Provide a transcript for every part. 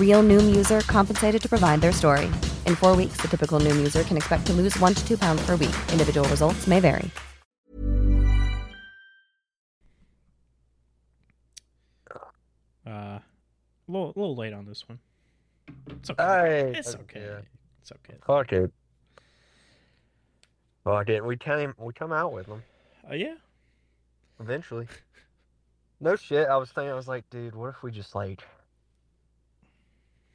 Real Noom user compensated to provide their story. In four weeks, the typical Noom user can expect to lose one to two pounds per week. Individual results may vary. Uh, a little, a little late on this one. It's okay. Hey, it's okay. yeah. It's okay. Fuck it. Fuck it. We came. We come out with them Uh, yeah. eventually. No shit. I was thinking. I was like, dude, what if we just like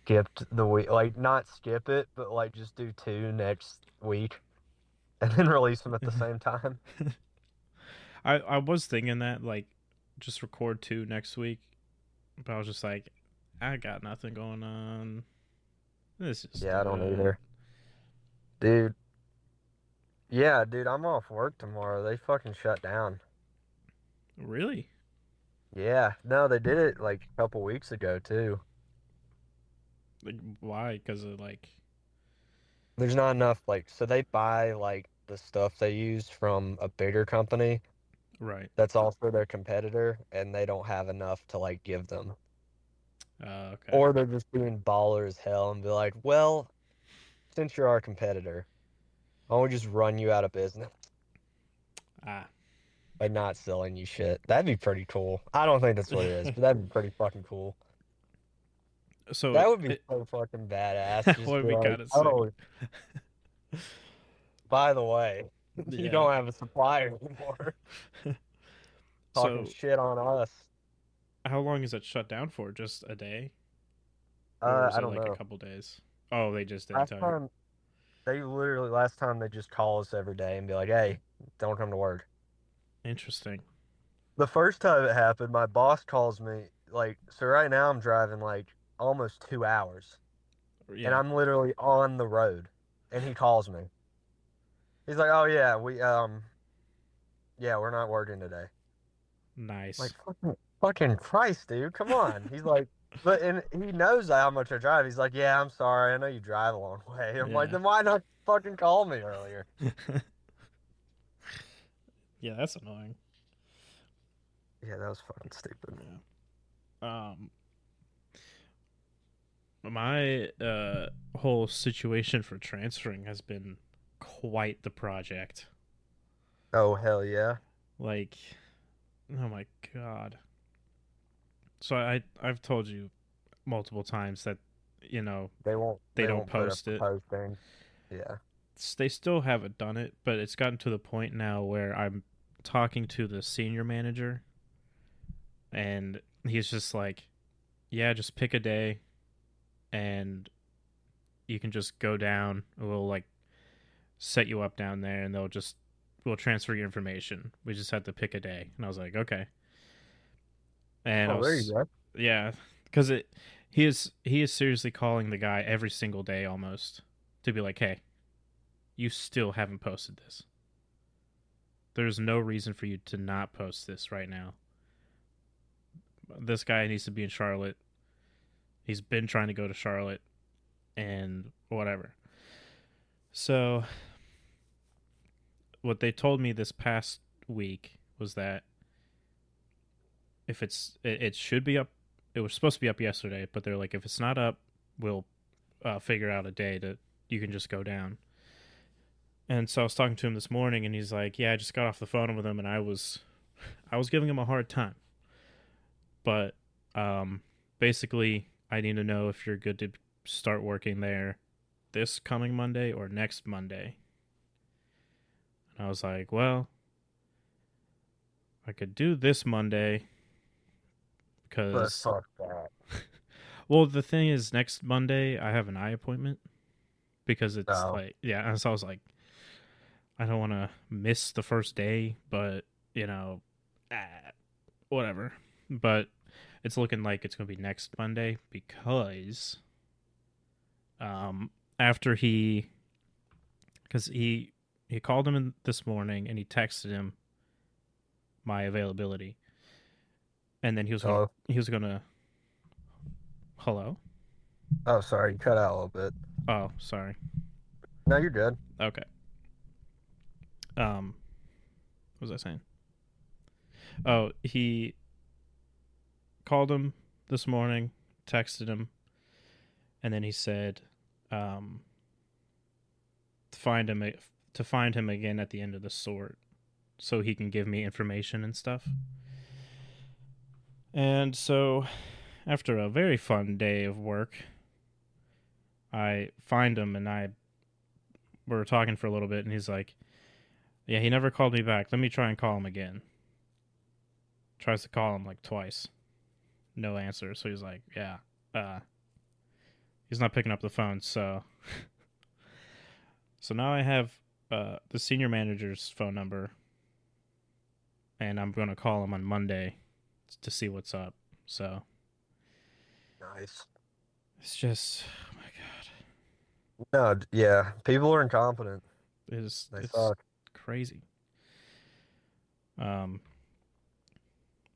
skipped the week? Like, not skip it, but like just do two next week, and then release them at the same time. I I was thinking that like just record two next week, but I was just like, I got nothing going on. This is Yeah, I don't either. Dude. Yeah, dude, I'm off work tomorrow. They fucking shut down. Really? Yeah, no, they did it like a couple weeks ago too. Like why? Because of like There's not enough like so they buy like the stuff they use from a bigger company right. that's also their competitor and they don't have enough to like give them. Uh, okay. Or they're just being baller as hell and be like, "Well, since you're our competitor, I will just run you out of business ah, by not selling you shit." That'd be pretty cool. I don't think that's what it is, but that'd be pretty fucking cool. So That would be it- so fucking badass. That would be kinda sick. "Oh, by the way, you don't have a supplier anymore. Talking so shit on us. how long is it shut down for? Just a day? Uh, I don't like know. a couple days? Oh, they just didn't Last tell time, they literally last time they just call us every day and be like, "Hey, don't come to work." Interesting. The first time it happened, my boss calls me like, so right now I'm driving like almost two hours, Yeah. and I'm literally on the road, and he calls me. He's like, "Oh yeah, we um, yeah, we're not working today." nice. Like fucking, fucking Christ, dude, come on. He's like, but and he knows how much I drive. He's like, "Yeah, I'm sorry, I know you drive a long way." I'm like, then why not fucking call me earlier? yeah, that's annoying. Yeah, that was fucking stupid. Yeah. Um, my uh whole situation for transferring has been quite the project. Oh hell yeah. Like, oh my god. So I I've told you multiple times that you know They won't. They don't won't post it. Posting. Yeah. they still haven't done it, but it's gotten to the point now where I'm talking to the senior manager and he's just like, "Yeah, just pick a day and you can just go down. We'll like set you up down there and they'll just we'll transfer your information. We just have to pick a day." And I was like, "Okay." And oh, there you go. yeah, because it he is he is seriously calling the guy every single day almost to be like, hey, you still haven't posted this. There's no reason for you to not post this right now. This guy needs to be in Charlotte. He's been trying to go to Charlotte and whatever. So what they told me this past week was that if it's it, it should be up it was supposed to be up yesterday but they're like if it's not up we'll uh, figure out a day that you can just go down and so i was talking to him this morning and he's like yeah i just got off the phone with him and i was i was giving him a hard time but um basically i need to know if you're good to start working there this coming monday or next monday and i was like well i could do this monday because fuck that. well the thing is next monday i have an eye appointment because it's Oh. like yeah and so i was like i don't want to miss the first day but you know ah, whatever but it's looking like it's going to be next monday because um after he because he he called him in this morning and he texted him my availability. And then he was gonna, he was gonna hello? Oh, sorry, you cut out a little bit. oh sorry. No, you're good. okay. Um what was i saying? Oh he called him this morning texted him and then he said um to find him to find him again at the end of the sort so he can give me information and stuff. And so after a very fun day of work i find him and i we were talking for a little bit and he's like yeah he never called me back. Let me try and call him again. Tries to call him like twice no answer so he's like yeah uh he's not picking up the phone so so now i have uh the senior manager's phone number and i'm going to call him on monday to see what's up so Nice. it's just oh my god No, yeah, people are incompetent. it's, They it's suck. crazy um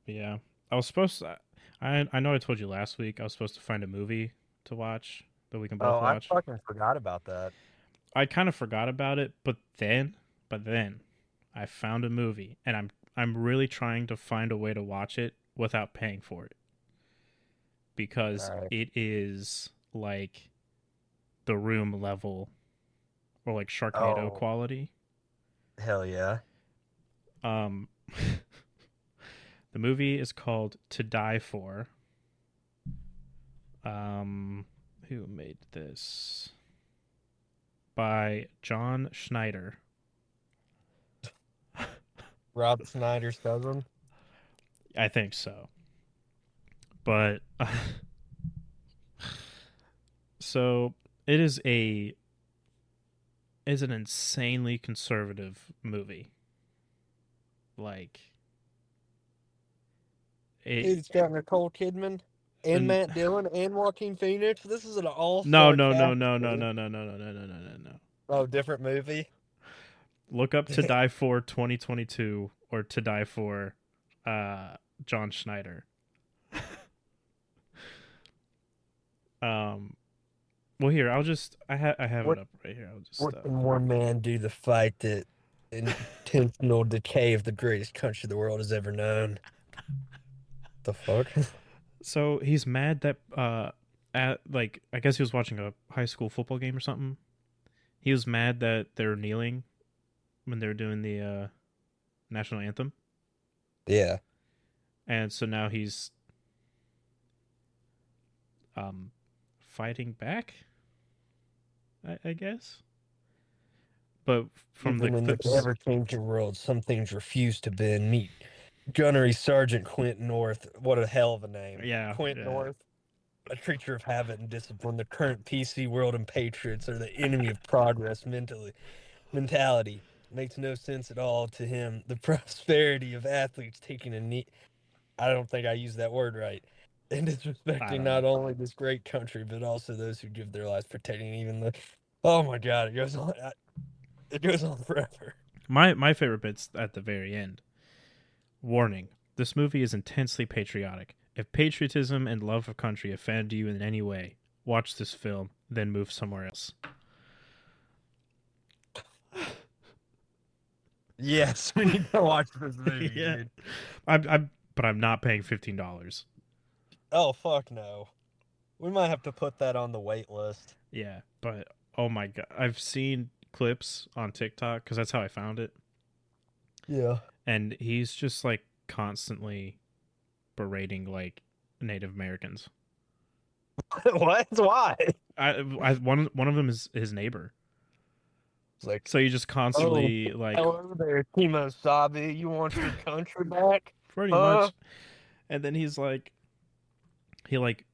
yeah i was supposed to i i know i told you last week i was supposed to find a movie to watch that we can both watch. Oh, I fucking forgot about that. I kind of forgot about it, but then, but then, I found a movie, and I'm I'm really trying to find a way to watch it without paying for it, because Alright. it is like the room level, or like Sharknado Oh. quality. Hell yeah. Um, the movie is called To Die For. Um, who made this? By John Schneider. Rob Schneider's cousin. I think so. But so it is a is an insanely conservative movie. Like it, It's got Nicole Kidman and And- Matt Dillon and Joaquin Phoenix. This is an all. no no no no no no no no no no no no no no. Oh, different movie. Look up to die for 2022 or to die for uh John Schneider. um well here, I'll just I have I have What- it up right here. I'll just What uh, can one man do to fight the intentional decay of the greatest country the world has ever known? The fuck? So he's mad that uh at like I guess he was watching a high school football game or something. He was mad that they're kneeling when they're doing the uh national anthem. yeah. And so now he's um fighting back. I, I guess. But from Even the the clips ever changing world, some things refuse to bend. Meet Gunnery Sergeant Quint North. What a hell of a name. Yeah, Quint yeah. North. A creature of habit and discipline. The current PC world and patriots are the enemy of progress mentally. Mentality makes no sense at all to him. The prosperity of athletes taking a knee. I don't think I used that word right. And disrespecting not only this great country, but also those who give their lives protecting even the. Oh my God! It goes on. It goes on forever. My my favorite bit's at the very end. Warning: This movie is intensely patriotic. If patriotism and love of country offend you in any way, watch this film, then move somewhere else. Yes, we need to watch this movie, Yeah. dude. I'm, I'm, but I'm not paying fifteen dollars. Oh fuck no. We might have to put that on the wait list. Yeah, but oh my god, I've seen clips on TikTok because that's how I found it, Yeah. And he's just like constantly berating like Native Americans. what? Why? I, I one one of them is his neighbor, It's like, so you just constantly like hello there, Kemosabe. You want your country back? pretty Uh. much, and then he's like, he like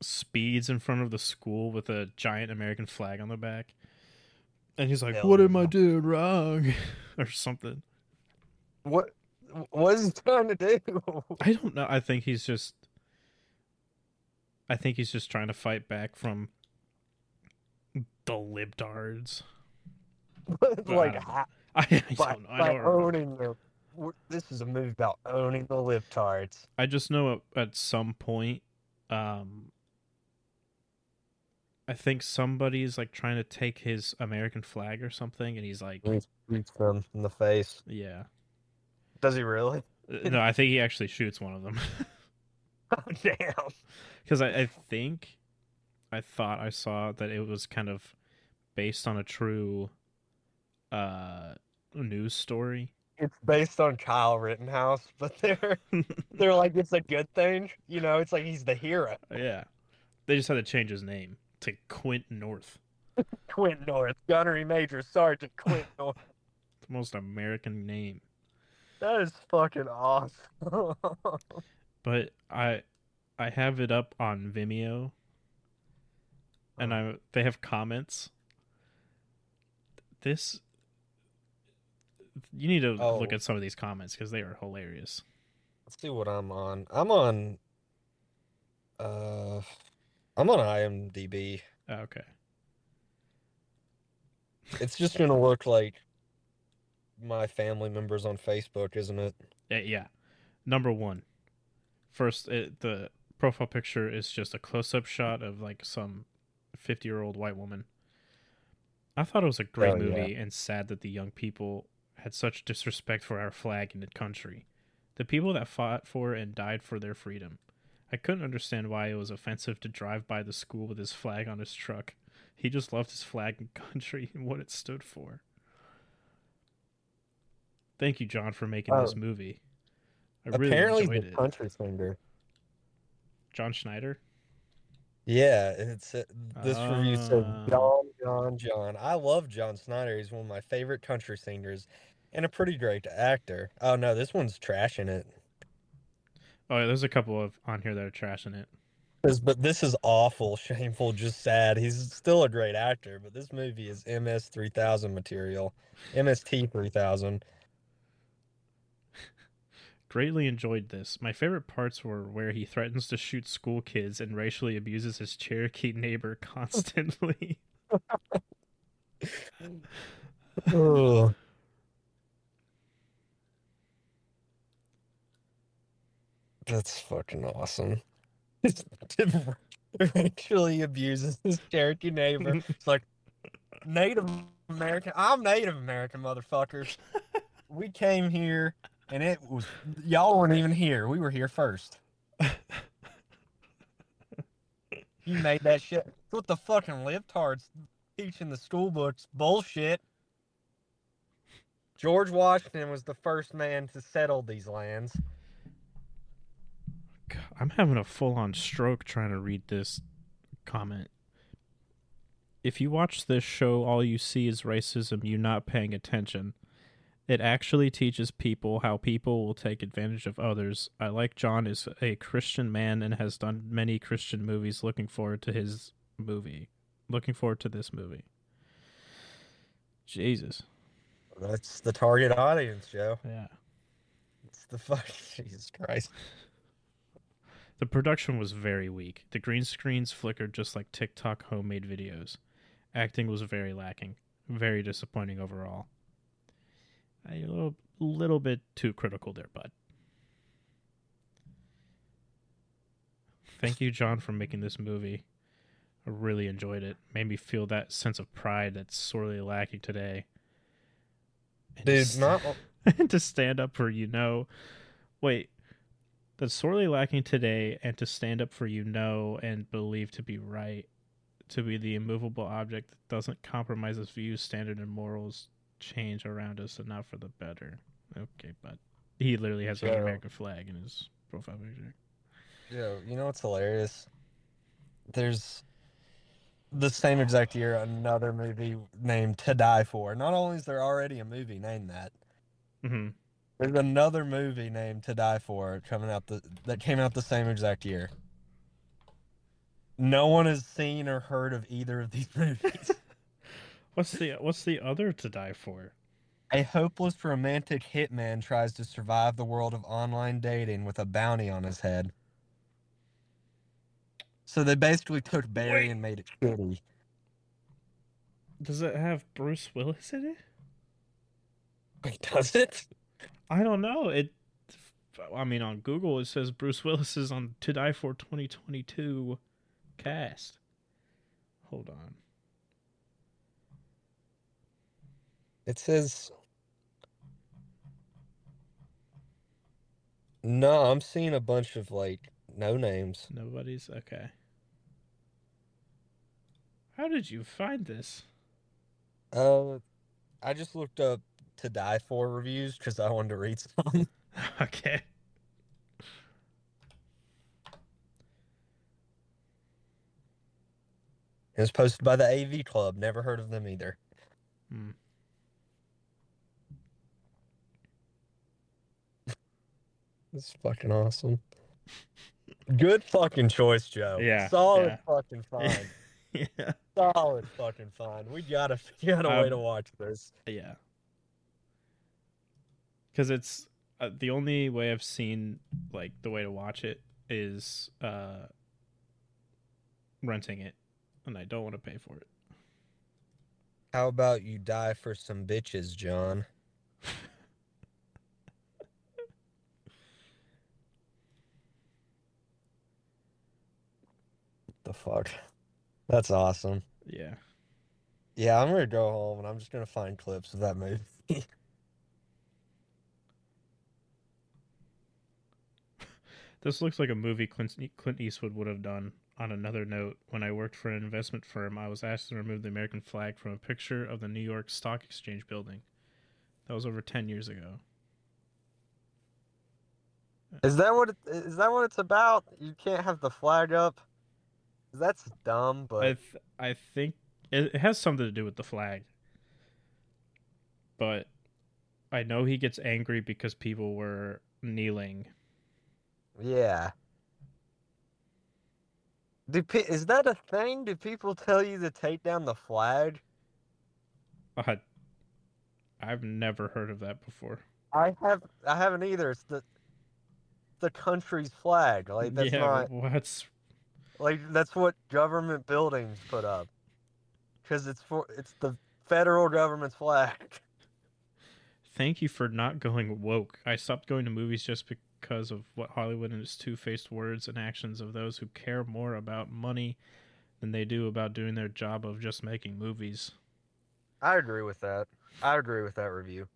speeds in front of the school with a giant American flag on the back, and he's like, Hell "What am I doing wrong?" or something. What? What is he trying to do? I don't know. I think he's just. I think he's just trying to fight back from the libtards. like, I ha- I, I by, don't know. I don't owning the. This is a movie about owning the libtards. I just know at, at some point, um, I think somebody's like trying to take his American flag or something, and he's like, shoots them in the face. "Yeah." Does he really? Uh, No, I think he actually shoots one of them Oh damn! because I, I think, I thought I saw that it was kind of based on a true, uh, news story. It's based on Kyle Rittenhouse, but they're they're like it's a good thing. You know, it's like he's the hero. yeah, they just had to change his name to Quint North, Quint North, Gunnery Major Sergeant Quint North. the most American name. That is fucking awesome. but I I have it up on Vimeo and I they have comments. This you need to look Oh. at some of these comments because they are hilarious. Let's see what I'm on. I'm on. Uh, I'm on IMDb. Oh, Okay. It's just gonna look like my family members on Facebook, isn't it? Yeah, yeah. Number one, first it, the profile picture is just a close-up shot of like some fifty-year-old white woman. I thought it was a great Oh, yeah. movie and sad that the young people had such disrespect for our flag and the country. The people that fought for and died for their freedom. I couldn't understand why it was offensive to drive by the school with his flag on his truck. He just loved his flag and country and what it stood for. Thank you, John, for making this Oh. movie. I Apparently, enjoyed the country singer. John Schneider. Yeah, it's uh, this review says Ah. John, John, John. I love John Schneider. He's one of my favorite country singers, and a pretty great actor. Oh no, this one's trashing it. Oh, yeah, there's a couple of on here that are trashing it. But this is awful, shameful, just sad. He's still a great actor, but this movie is MS three thousand material, MST three thousand. Greatly enjoyed this. My favorite parts were where he threatens to shoot school kids and racially abuses his Cherokee neighbor constantly. Oh, that's fucking awesome. Racially abuses his Cherokee neighbor. It's like Native American. I'm Native American, motherfuckers. We came here, and it was y'all weren't even here. We were here first. You made that shit. What the fucking libtards teach in the school books. Bullshit. George Washington was the first man to settle these lands. God, I'm having a full on stroke trying to read this comment. If you watch this show, all you see is racism, you not paying attention. It actually teaches people how people will take advantage of others. I like John is a Christian man and has done many Christian movies. Looking forward to his movie. Looking forward to this movie. Jesus. That's the target audience, Joe. Yeah. It's the fuck Jesus Christ. The production was very weak. The green screens flickered just like TikTok homemade videos. Acting was very lacking. Very disappointing overall. A little, little bit too critical there, bud. Thank you, John, for making this movie. I really enjoyed it. Made me feel that sense of pride that's sorely lacking today. And Dude, just- not and to stand up for you know. Wait, that's sorely lacking today, and to stand up for you know and believe to be right, to be the immovable object that doesn't compromise its views, standard, and morals change around us enough for the better. Okay, but he literally has an American flag in his profile picture. Yeah, you know what's hilarious? There's the same exact year another movie named To Die For. Not only is there already a movie named that, hmm there's another movie named To Die For coming out the that came out the same exact year. No one has seen or heard of either of these movies. What's the What's the other to die for? A hopeless romantic hitman tries to survive the world of online dating with a bounty on his head. So they basically took Barry Wait. and made it shitty. Does it have Bruce Willis in it? Wait, does it? I don't know. It. I mean, on Google it says Bruce Willis is on To Die For 2022 cast. Hold on. It says. No, I'm seeing a bunch of like no names. Nobody's okay. How did you find this? Uh, I just looked up to die for reviews because I wanted to read some. okay. It was posted by the AV Club. Never heard of them either. Hmm. This is fucking awesome. Good fucking choice, Joe. Yeah, Solid yeah. fucking fine. yeah. Solid fucking fine. We gotta figure out a way Um, to watch this. Yeah. Because it's uh, the only way I've seen like the way to watch it is uh renting it, and I don't want to pay for it. How about you die for some bitches, John? the fuck? That's awesome. Yeah. Yeah, I'm gonna go home and I'm just gonna find clips of that movie. This looks like a movie Clint, Clint Eastwood would have done. On another note, when I worked for an investment firm, I was asked to remove the American flag from a picture of the New York Stock Exchange building. That was over 10 years ago. Is that what it, is that what it's about? You can't have the flag up. That's dumb, but I th- I think it, has something to do with the flag. But I know he gets angry because people were kneeling. yeah. Do pe- is that a thing? Do people tell you to take down the flag? Uh, I've never heard of that before. I have I haven't either. It's the the country's flag. Like that's yeah, not what's like that's what government buildings put up. Cuz it's for it's the federal government's flag. Thank you for not going woke. I stopped going to movies just because of what Hollywood and its two faced words and actions of those who care more about money than they do about doing their job of just making movies. I agree with that. I agree with that review.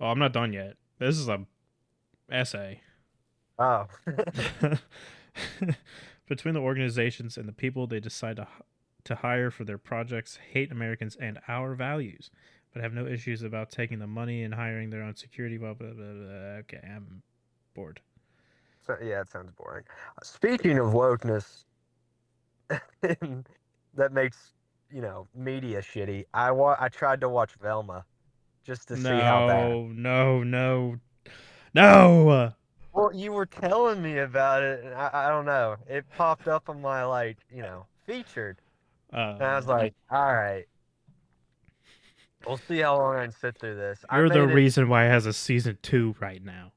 Oh, I'm not done yet. This is a essay. Oh. Between the organizations and the people they decide to to hire for their projects hate Americans and our values, but have no issues about taking the money and hiring their own security. Blah blah blah. blah. Okay, I'm bored. So, yeah, it sounds boring. Speaking of wokeness, that makes you know media shitty. I wa- I tried to watch Velma, just to see how bad. No, no, no, no. Well, you were telling me about it, and I, I don't know. It popped up on my like you know featured, Uh, and I was like, all right, we'll see how long I can sit through this. You're the it- reason why it has a season two right now.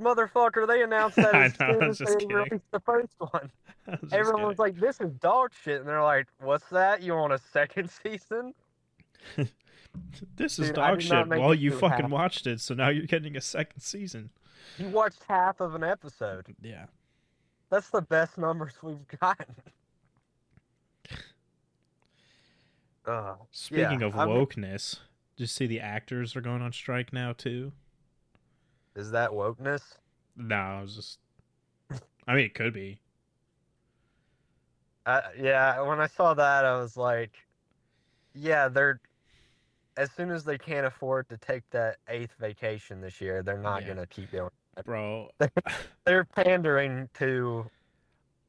motherfucker. They announced that as know, soon as they kidding. released the first one. Everyone was like, "This is dog shit," and they're like, "What's that? You want a second season?" "This is Dude, dog shit." Well, you fucking half. watched it, so now you're getting a second season. You watched half of an episode. Yeah. That's the best numbers we've gotten. Uh, Speaking Yeah, of I'm- wokeness, you see the actors are going on strike now too? Is that wokeness? No, I was just. I mean, it could be. Uh, yeah, when I saw that, I was like, yeah, they're as soon as they can't afford to take that eighth vacation this year, they're not Yeah. gonna keep doing. it. Bro, They're pandering to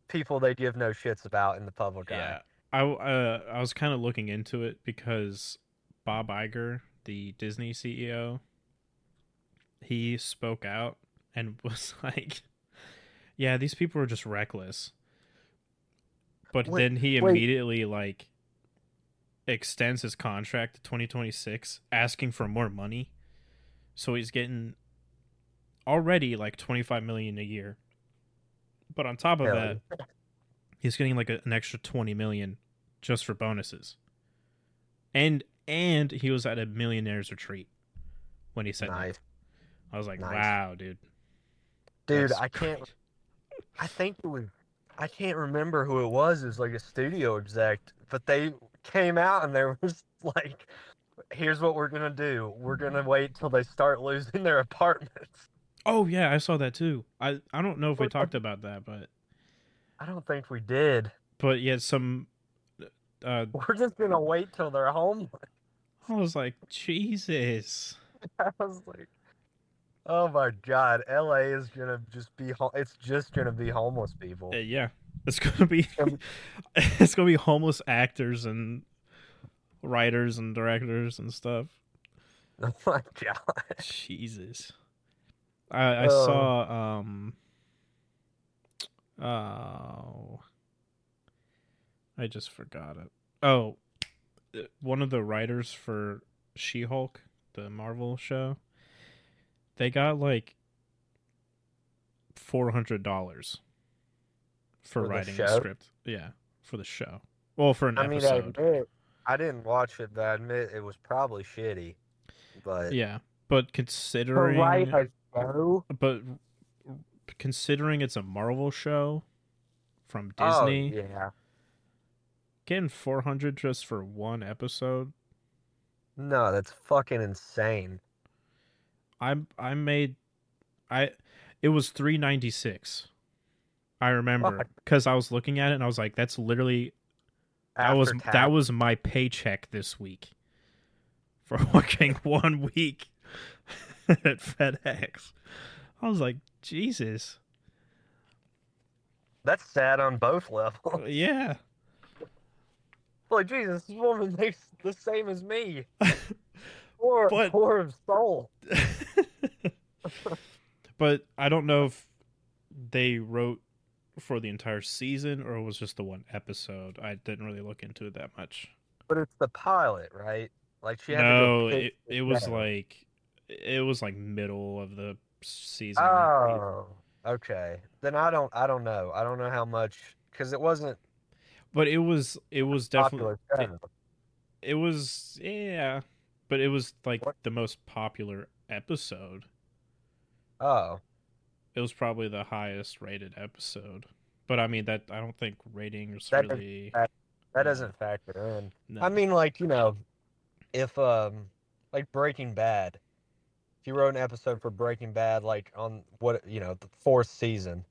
people they give no shits about in the public yeah. eye. I uh, I was kind of looking into it because Bob Iger, the Disney CEO, he spoke out and was like, "Yeah, these people are just reckless." But Wait- then he wait. immediately like extends his contract to 2026 asking for more money. So he's getting already like 25 million a year. But on top of Hell that, he's getting like a, an extra 20 million just for bonuses. And and he was at a millionaire's retreat when he said that. I was like, Nice. "Wow, dude." dude. that's I can't. I think it was. I can't remember who it was. It was like a studio exec, but they came out and there was like, "Here's what we're gonna do. We're gonna wait till they start losing their apartments." Oh yeah, I saw that too. I I don't know if we talked about that, but I don't think we did. but yeah, some uh We're just gonna wait till they're home. I was like, "Jesus." I was like, "Oh my god, LA is gonna just be. Ho- it's just gonna be homeless people." Uh, yeah. It's going to be Um, it's to be homeless actors and writers and directors and stuff. Oh my god. Jesus. I I Oh. saw um oh I just forgot it. Oh, uh, one of the writers for She-Hulk, the Marvel show, they got like $400 for, For the writing a show? script. Yeah, for the show. Well, for an I mean, I episode. admit, I didn't watch it, but I admit it was probably shitty. But yeah, but considering a show, but considering it's a Marvel show from oh Disney, yeah, getting 400 just for one episode, no, that's fucking insane. I I made I it was 396. I remember cuz I was looking at it and I was like that's literally that was After that was my paycheck this week for working one week at FedEx. I was like, Jesus. that's sad on both levels. Yeah. like Jesus, this woman makes the same as me. Poor, But- poor of soul. but I don't know if they wrote for the entire season or it was just the one episode. I didn't really look into it that much. But it's the pilot, right? Like she had No, to go it it was like it was like middle of the season. Oh, okay. Then I don't. I don't know. I don't know how much because it wasn't But it was it was definitely show. it was yeah, but it was like What? the most popular episode. Oh, It was probably the highest rated episode. But I mean that I don't think ratings That doesn't really that doesn't factor in. no. I mean, like you know, if um, like Breaking Bad, if you wrote an episode for Breaking Bad, like on what you know, the fourth season,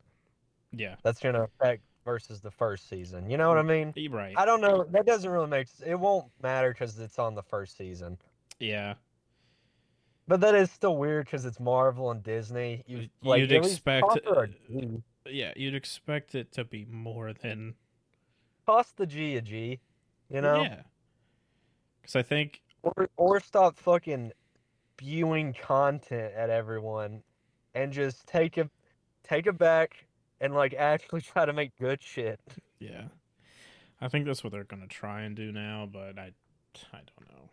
yeah. that's gonna affect versus the first season. You know what I mean? You're Right. I don't know. That doesn't really make. It won't matter because it's on the first season. Yeah. But that is still weird because it's Marvel and Disney. You, like, you'd expect, toss her a uh. Yeah, you'd expect it to be more than cost the G a G, you know, Yeah. Cuz I think or or stop fucking spewing content at everyone, and just take a take it back and like actually try to make good shit. yeah. I think that's what they're going to try and do now, but I I don't know.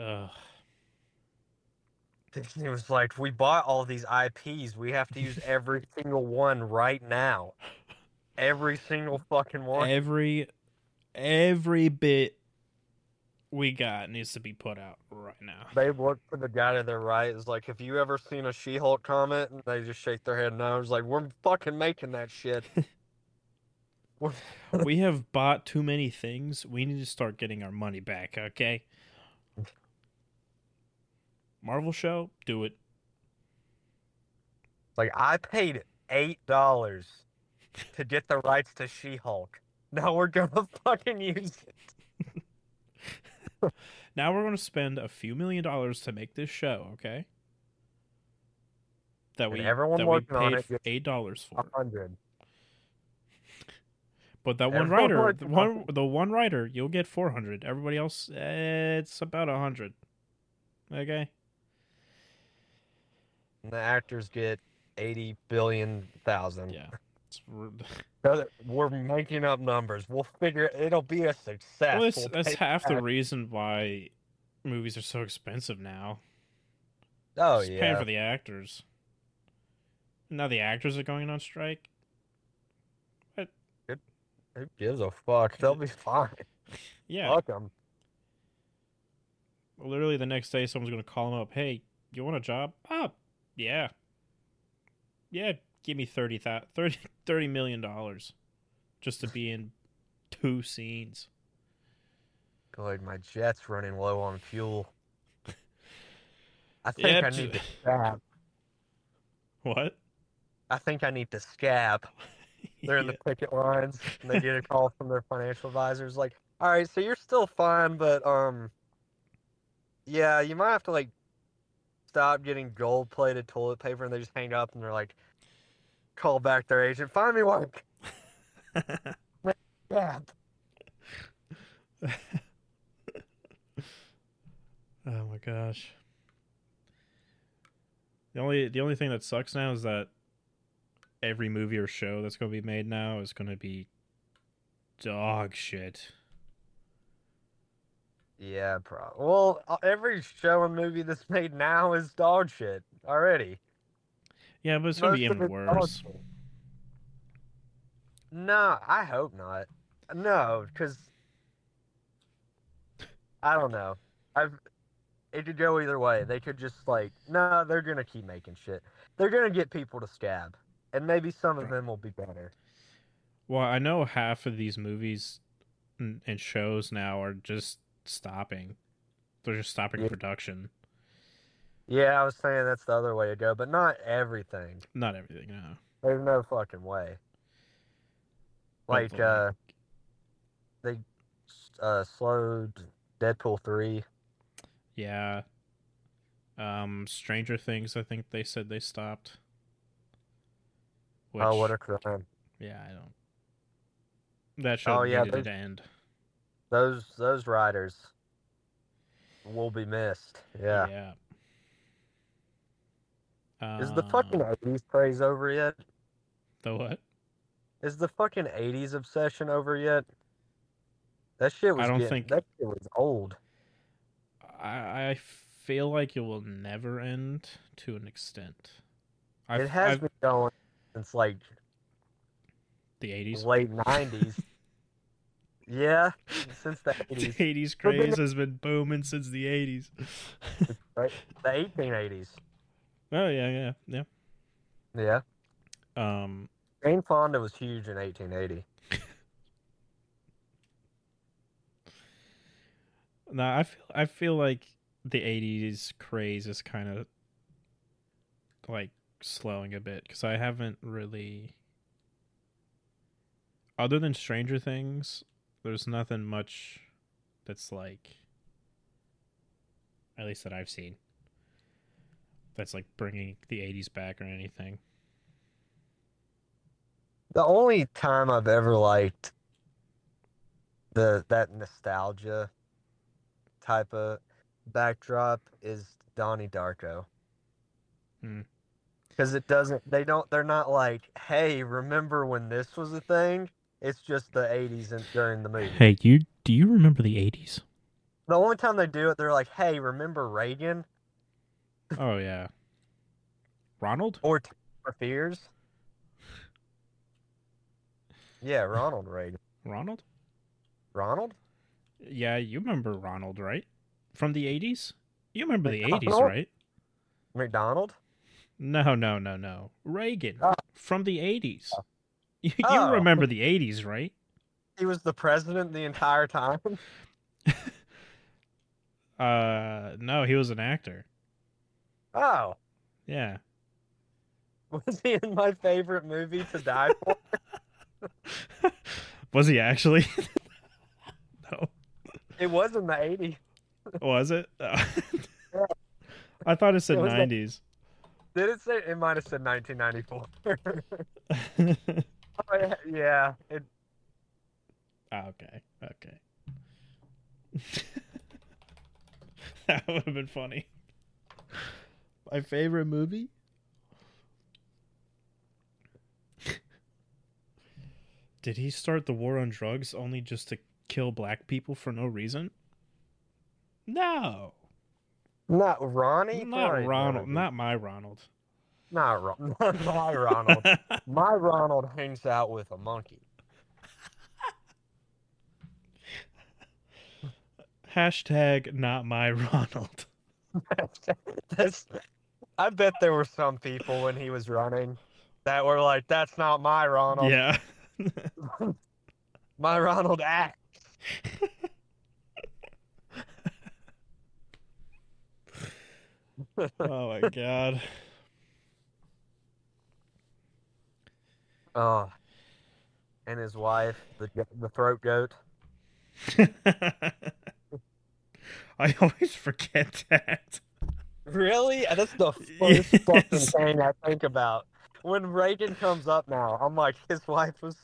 Ugh. Disney was like, we bought all these IPs, we have to use every single one right now, every single fucking one. Every every bit we got needs to be put out right now. They look for the guy to their right. Is like, have you ever seen a She-Hulk comment? And they just shake their head no. It's like, we're fucking making that shit. We have bought too many things. We need to start getting our money back, okay? Marvel show, do it. Like I paid eight dollars to get the rights to She-Hulk. Now we're gonna fucking use it. Now we're going to spend a few million dollars to make this show, okay? That And we everyone that we paid it eight dollars A for. hundred. But that one everyone writer, the one the one writer, you'll get four hundred. Everybody else, eh, it's about a hundred. Okay. And the actors get eighty billion thousand. Yeah. It's, r- So We're making up numbers. We'll figure it. It'll be a success. well, that's, We'll that's half the reason why movies are so expensive now. Oh Just paying yeah. for the actors. Now the actors are going on strike. Who gives a fuck? They'll be fine. Yeah. Fuck them. Literally the next day, someone's going to call them up. Hey, you want a job? Ah, yeah. Yeah, give me 30, thou- 30, 30 million dollars just to be in two scenes. Good. My jet's running low on fuel. I think Yeah, I need to scab. What? I think I need to scab. They're in the picket lines and they get a call from their financial advisors like, all right, so you're still fine, but um yeah, you might have to like stop getting gold plated toilet paper and they just hang up and they're like call back their agent, find me work. Yeah. oh my gosh. The only the only thing that sucks now is that every movie or show that's going to be made now is going to be dog shit. Yeah, pro. Well, uh, every show and movie that's made now is dog shit already. Yeah, but it's going to be even worse. No, I hope not. No, because I don't know. I've it could go either way. They could just like, no, they're gonna keep making shit. They're gonna get people to scab, and maybe some of them will be better. Well, I know half of these movies and shows now are just stopping. They're just stopping Yeah. production. Yeah, I was saying that's the other way to go, but not everything. Not everything, no. There's no fucking way. Like, the- uh, they uh slowed Deadpool three. Yeah. Um, Stranger Things. I think they said they stopped. Which, Oh, what a crime! yeah, I don't. That show Oh, yeah, needed they- to end. Those those writers will be missed. Yeah. Yeah. Is the fucking Um, eighties craze over yet? the what? Is the fucking eighties obsession over yet? That shit was. I don't getting- think- that shit was old. I I feel like it will never end to an extent. I've, it has I've- been going since like the eighties. late nineties. Yeah, since the The eighties, eighties craze has been booming since the eighties. right? The eighteen eighties. oh yeah, yeah, yeah. Yeah, Um, Jane Fonda was huge in eighteen eighty. no, I feel I feel like the '80s craze is kind of like slowing a bit because I haven't really, other than Stranger Things, there's nothing much that's like, at least that I've seen, that's like bringing the '80s back or anything. The only time I've ever liked the that nostalgia type of backdrop is Donnie Darko. Hmm. Because it doesn't they don't they're not like, hey, remember when this was a thing? It's just the eighties and during the movie. Hey, you do you remember the '80s? The only time they do it, they're like, hey, remember Reagan Oh yeah, Ronald. or Fears? Yeah, Ronald Reagan. Ronald. Ronald? Yeah, you remember Ronald, right? From the 80s? You remember the 80s, right? McDonald? No, no, no, no. Reagan Ah. from the 80s. You, you Oh. remember the '80s, right? He was the president the entire time. Uh, no, he was an actor. Oh, Yeah. was he in my favorite movie to die for? was he actually? no. it was in the 80s. Was it? I thought it said It was like- 90s. Did it say? It might have said 1994. Oh, yeah, yeah, it, Ah, okay. Okay. that would have been funny. My favorite movie? Did he start the war on drugs only just to kill black people for no reason? No. not Ronnie. Not Probably Ronald. Ronnie. Not my Ronald. Not Ron- my Ronald. my Ronald hangs out with a monkey. Hashtag not my Ronald. That's, I bet there were some people when he was running that were like, "That's not my Ronald. Yeah. My Ronald acts." oh my god. Oh, and his wife, the the throat goat. I always forget that. Really? That's the first Yes. fucking thing I think about. When Reagan comes up now, I'm like, his wife was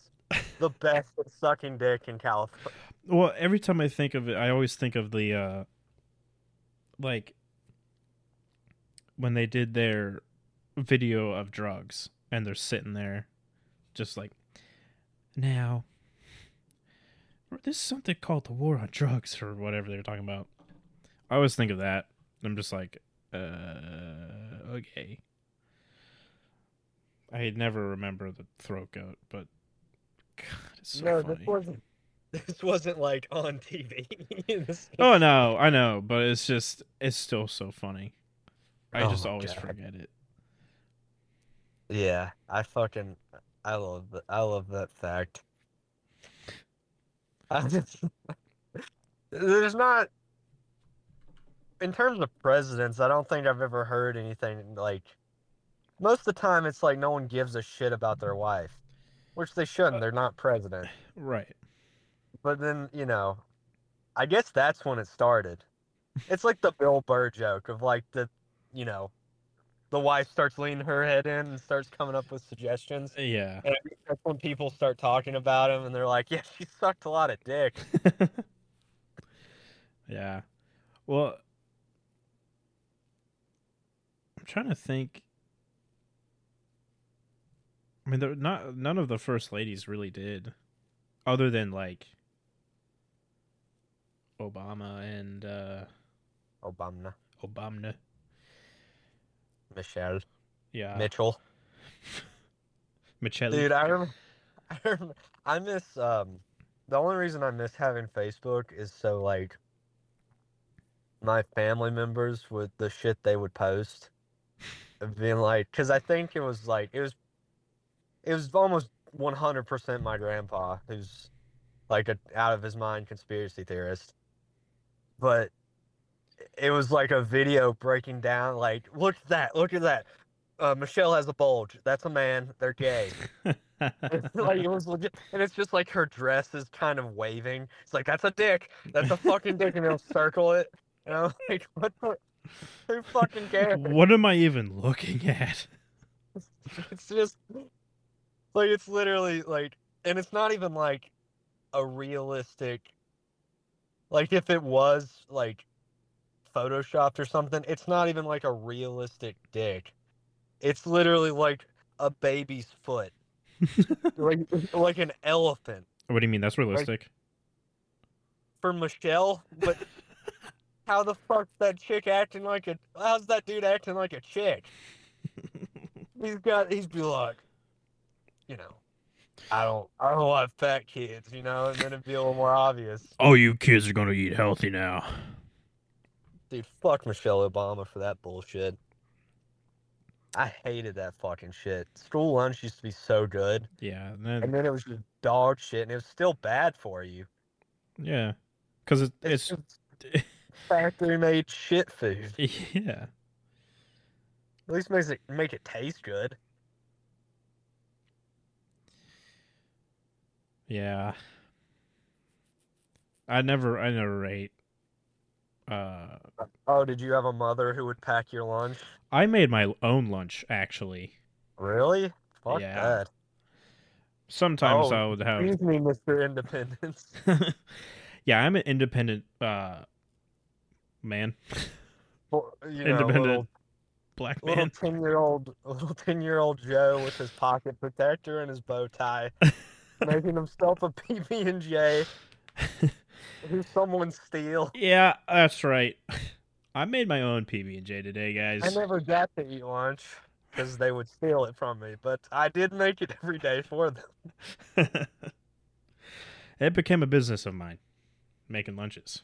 the best at sucking dick in California. Well, every time I think of it, I always think of the uh like when they did their video of drugs and they're sitting there just like now this is something called the war on drugs or whatever they were talking about. I always think of that. I'm just like uh okay. I never remember the throat goat, but God, it's so no, funny. this wasn't. This wasn't like on TV. Oh no, I know, but it's just it's still so funny. I Oh just always God. forget it. Yeah, I fucking I love that. I love that fact. Just there's not in terms of presidents. I don't think I've ever heard anything like. Most of the time, it's like no one gives a shit about their wife, which they shouldn't. Uh, they're not president. Right. But then you know, I guess that's when it started. It's like the Bill Burr joke of like the, you know, the wife starts leaning her head in and starts coming up with suggestions. Yeah. And that's when people start talking about him and they're like, yeah, she sucked a lot of dick. yeah. Well, I'm trying to think. I mean, there not none of the first ladies really did, other than like Obama and uh Obama, Obama. Michelle, Yeah. Mitchell. Michelle. Dude, I rem- I, rem- I miss, um, the only reason I miss having Facebook is so, like, my family members with the shit they would post. Being like, because I think it was like, it was, it was almost 100% my grandpa, who's like a out of his mind conspiracy theorist. But it was like a video breaking down, like, look at that, look at that. Uh, Michelle has a bulge. That's a man. They're gay. It's like it was legit, and it's just like her dress is kind of waving. It's like that's a dick. That's a fucking dick, and they'll circle it. And I'm like, what the? Who fucking cares? what am I even looking at? It's just like it's literally like, and it's not even like a realistic. Like if it was like photoshopped or something, it's not even like a realistic dick. It's literally like a baby's foot, like like an elephant. What do you mean? That's realistic. for Michelle, but how the fuck's that chick acting like a? How's that dude acting like a chick? He's got. He's be like, you know, I don't. I don't want fat kids, you know, and then it'd be a little more obvious. Oh, you kids are gonna eat healthy now. Dude, fuck Michelle Obama for that bullshit. I hated that fucking shit. School lunch used to be so good, Yeah, and then, and then it was just dog shit, and it was still bad for you. yeah, because it, It's, it's just factory made shit food. yeah. At least makes it make it taste good. Yeah. I never I never ate uh Oh, did you have a mother who would pack your lunch? I made my own lunch actually. Really? Fuck Yeah. that. Sometimes Oh, I would have Excuse me, Mr. Independence. Yeah, I'm an independent uh man. You know, independent little, black little man. ten year old little ten year old Joe with his pocket protector and his bow tie, making himself a PB and J. Who someone steal? Yeah, that's right. I made my own PB and J today, guys. I never got to eat lunch because they would steal it from me, but I did make it every day for them. it became a business of mine, making lunches.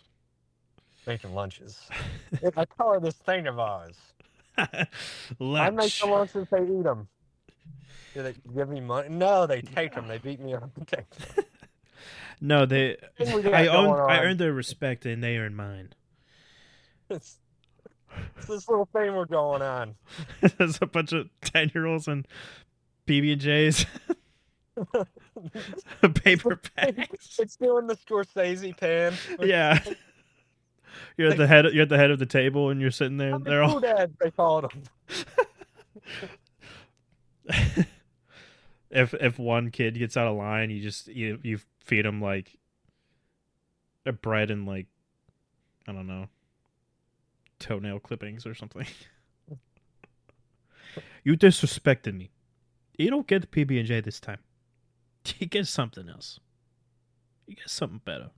Making lunches. If I color this thing of ours. I make the lunches, they eat them. Do they give me money? No, they take them. They beat me up and take them. No, they. What we got I own. I earned their respect, and they earned mine. It's, it's this little thing we're going on. There's a bunch of ten year olds and PB and J's, paper bags. It's doing the Scorsese pan. Yeah. You're at the head. You're at the head of the table, and you're sitting there. And They're all. dads they called them. if if one kid gets out of line, you just you you feed him like a bread and like I don't know toenail clippings or something. you disrespected me. You don't get the PB and J this time. You get something else. You get something better.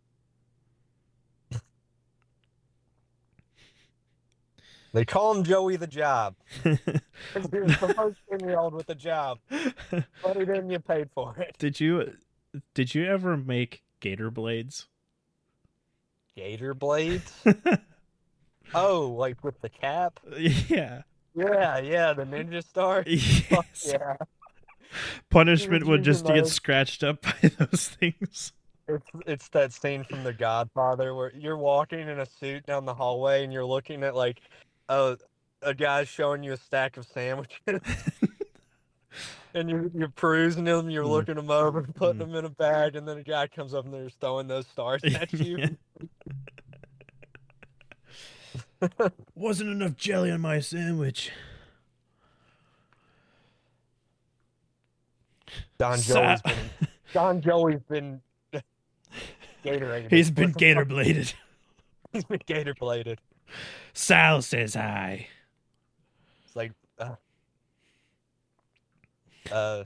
They call him Joey the Job. He's the first 10 year old with a job. But he didn't get paid for it. did you did you ever make gator blades? Gator blades? Oh, like with the cap? yeah. Yeah, yeah, the ninja star. Yes. yeah. Punishment would just get scratched up by those things. It's it's that scene from The Godfather where you're walking in a suit down the hallway and you're looking at like a a guy's showing you a stack of sandwiches. And you're you're perusing them, you're Mm. looking them over, putting Mm. them in a bag, and then a guy comes up and they're just throwing those stars at you. Wasn't enough jelly on my sandwich. Don Joey's been Don Joey's been Gatorated. He's been gator bladed. He's been gator bladed. Sal says hi. It's like uh, uh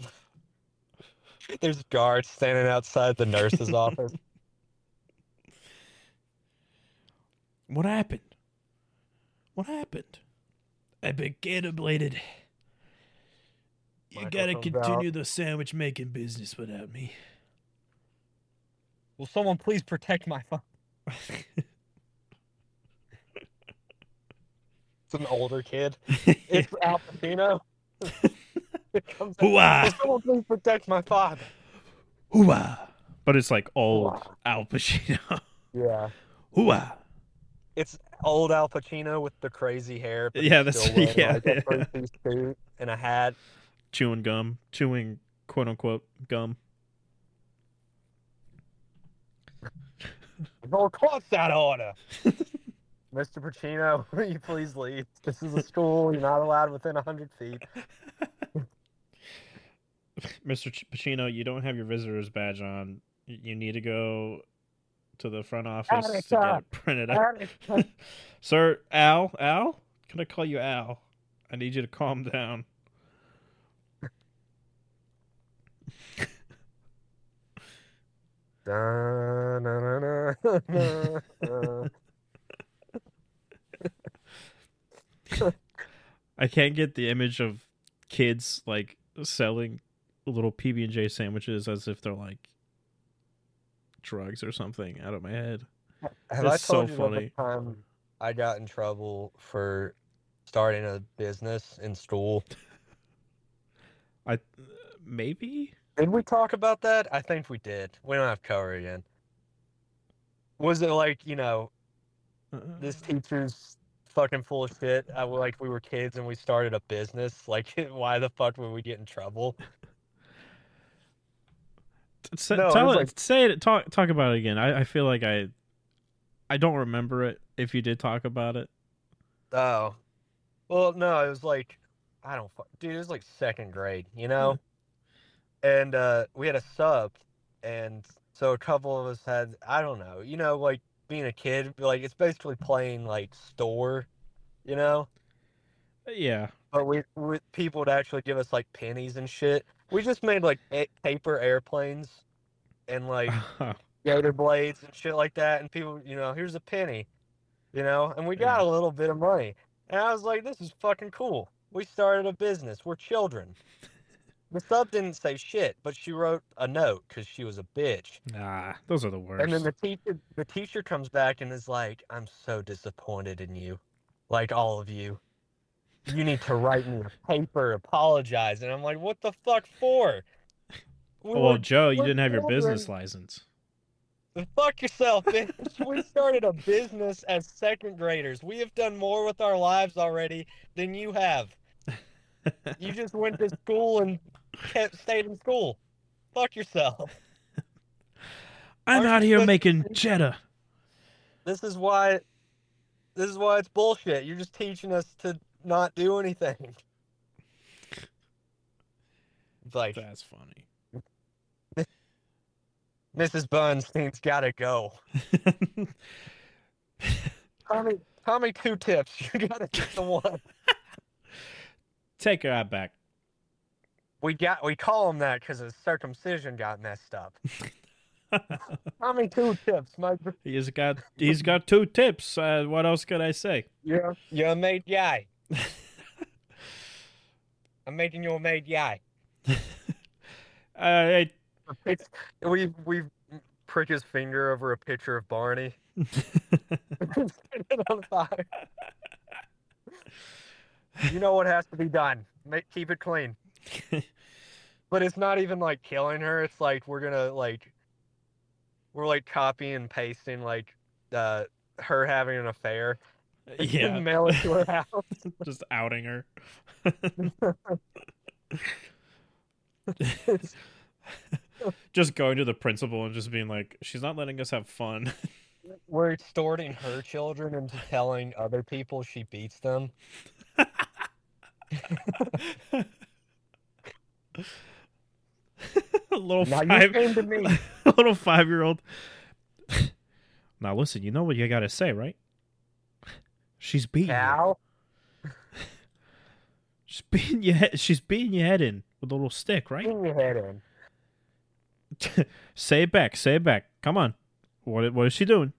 there's guards standing outside the nurse's office. What happened? What happened? I've been gator bladed. You gotta Microphone's continue the sandwich making business without me. Will someone please protect my phone? It's an older kid. It's Al Pacino. It comes out, someone please protect my father? Hooah! But it's like old Hooah. Al Pacino. Yeah. Hooah! It's old Al Pacino with the crazy hair. but Yeah, that's- yeah, like, yeah. suit and a hat. Chewing gum. Chewing quote unquote gum. Out of order. Mr. Pacino, will you please leave? This is a school. You're not allowed within 100 feet. Mr. Ch- Pacino, you don't have your visitor's badge on. You need to go to the front office to get it printed out. Sir, Al, Al, can I call you Al? I need you to calm down. Da, na, na, na, na, na. I can't get the image of kids like selling little PB and J sandwiches as if they're like drugs or something out of my head. Have I It's so you funny. the time I got in trouble for starting a business in school. I maybe Did we talk about that? I think we did. We don't have cover again. Was it like, you know, Uh, this teacher's fucking full of shit? I, like we were kids and we started a business. Like, why the fuck would we get in trouble? Say, No, tell it. like- Say it. Talk. Talk about it again. I, I feel like I. I don't remember it. If you did talk about it. Oh, well, no, it was like, I don't, dude, it was like second grade, you know? And uh, we had a sub, and so a couple of us had, I don't know, you know, like being a kid, like it's basically playing like store, you know? Yeah. But we, we people would actually give us like pennies and shit. We just made like paper airplanes and like gator blades and shit like that. And people, you know, here's a penny, you know, and we got Yeah. a little bit of money. And I was like, this is fucking cool. We started a business. We're children. The sub didn't say shit, but she wrote a note because she was a bitch. nah, those are the worst. And then the teacher, the teacher comes back and is like, "I'm so disappointed in you, like all of you. You need to write me a paper, apologize." And I'm like, "What the fuck for?" We well, were- Joe, you didn't have your business license. Fuck yourself, bitch. we started a business as second graders. We have done more with our lives already than you have. You just went to school and kept stayed in school. Fuck yourself. I'm Aren't out here making cheddar. This is why this is why it's bullshit. You're just teaching us to not do anything. Like That's funny. Mrs. Bunstein's gotta go. Tommy Tommy two tips. You gotta get the one. Take her out back. We got we call him that because his circumcision got messed up. Tommy two tips, my He's got he's got two tips. Uh, what else could I say? you're you're a made guy. I'm making you a made guy. Uh, hey, It's, we we prick his finger over a picture of Barney. It on fire. You know what has to be done. Make keep it clean. But it's not even like killing her. It's like we're gonna like we're like copying and pasting like uh her having an affair. Yeah, mail it to her house. just outing her. just going to the principal and just being like, she's not letting us have fun. We're extorting her children into telling other people she beats them. a little Now you five, came to me. a little five year old. now listen, you know what you gotta say, right? She's beating you. She's beating your head. She's beating your head in with a little stick, right? Bring your head in. say it back. Say it back. Come on. What what is she doing?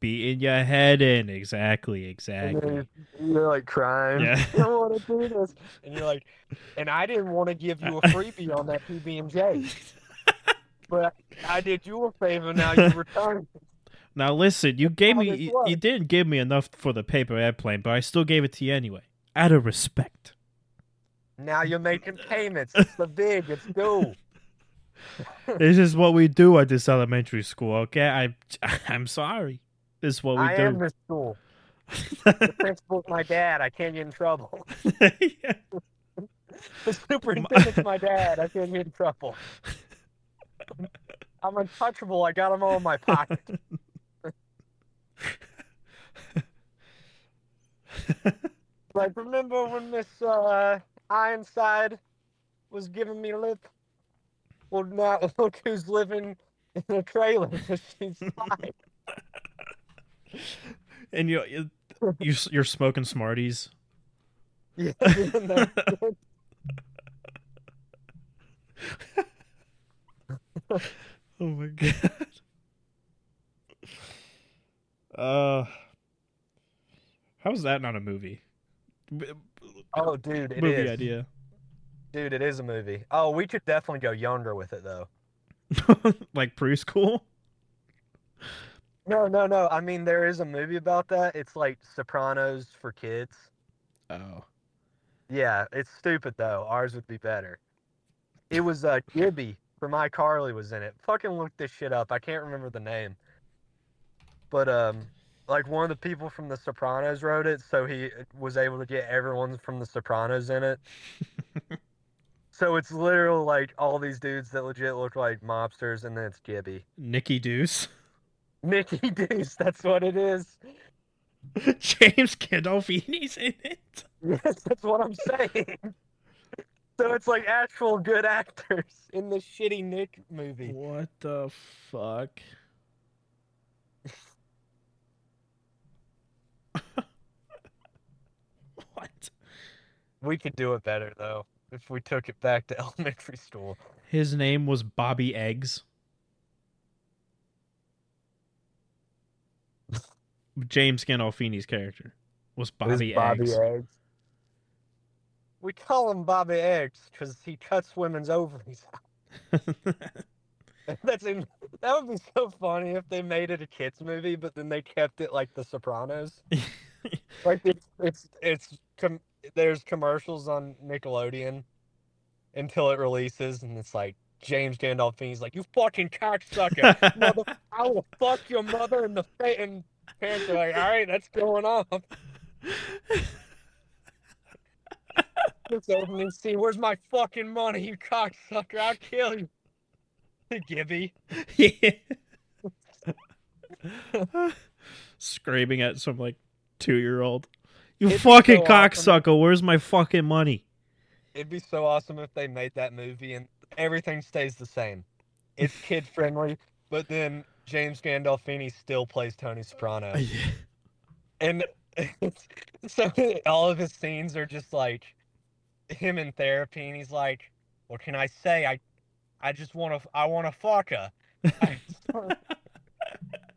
Beating your head in. Exactly. Exactly. then you're like crying. Yeah. I don't want to do this. And you're like, and I didn't want to give you a freebie on that PBMJ, but I did you a favor. Now you return. Now listen, you gave me you, you didn't give me enough for the paper airplane, but I still gave it to you anyway. Out of respect. Now you're making payments. It's the big. It's due. this is what we do at this elementary school, okay? I I'm sorry. This is what we I do. am the school. The principal's my dad. I can't get in trouble. The superintendent's my dad. I can't get in trouble. I'm untouchable. I got them all in my pocket. Like, remember when Miss uh, Ironside was giving me lip? Well, now look who's living in a trailer she's five. and you you you- you're smoking Smarties. Yeah, isn't that good? Oh my god. Uh How's that not a movie? Oh, dude, it is. movie idea. Dude, it is a movie. Oh, we could definitely go younger with it though. like preschool? No, no, no. I mean, there is a movie about that. It's like Sopranos for kids. Oh. Yeah, it's stupid though. Ours would be better. It was uh Gibby from iCarly was in it. Fucking look this shit up. I can't remember the name. But um like one of the people from The Sopranos wrote it, so he uh, was able to get everyone from The Sopranos in it. so it's literal like all these dudes that legit look like mobsters, and then it's Gibby. Nicky Deuce. Mickey Deuce, that's what it is. James Gandolfini's in it. Yes, that's what I'm saying. So it's like actual good actors in this shitty Nick movie. What the fuck? What? We could do it better though if we took it back to elementary school. His name was Bobby Eggs. James Gandolfini's character was It was Bobby, Bobby Eggs. Eggs. We call him Bobby Eggs because he cuts women's ovaries. out. That's in, that would be so funny if they made it a kids movie, but then they kept it like The Sopranos. like it's it's it's com- there's commercials on Nickelodeon until it releases, and it's like James Gandolfini's like, "You fucking cocksucker, mother! I will fuck your mother in the face." And parents are like, "All right, that's going off." This opening scene. Where's my fucking money, you cocksucker? I'll kill you. Gibby. yeah. Screaming at some like two year old. You It'd fucking so awesome. cocksucker, where's my fucking money? It'd be so awesome if they made that movie and everything stays the same. It's kid friendly, but then James Gandolfini still plays Tony Soprano. And so all of his scenes are just like him in therapy, and he's like, "What can I say? I, I just want to. I want to fuck her. I, wanna-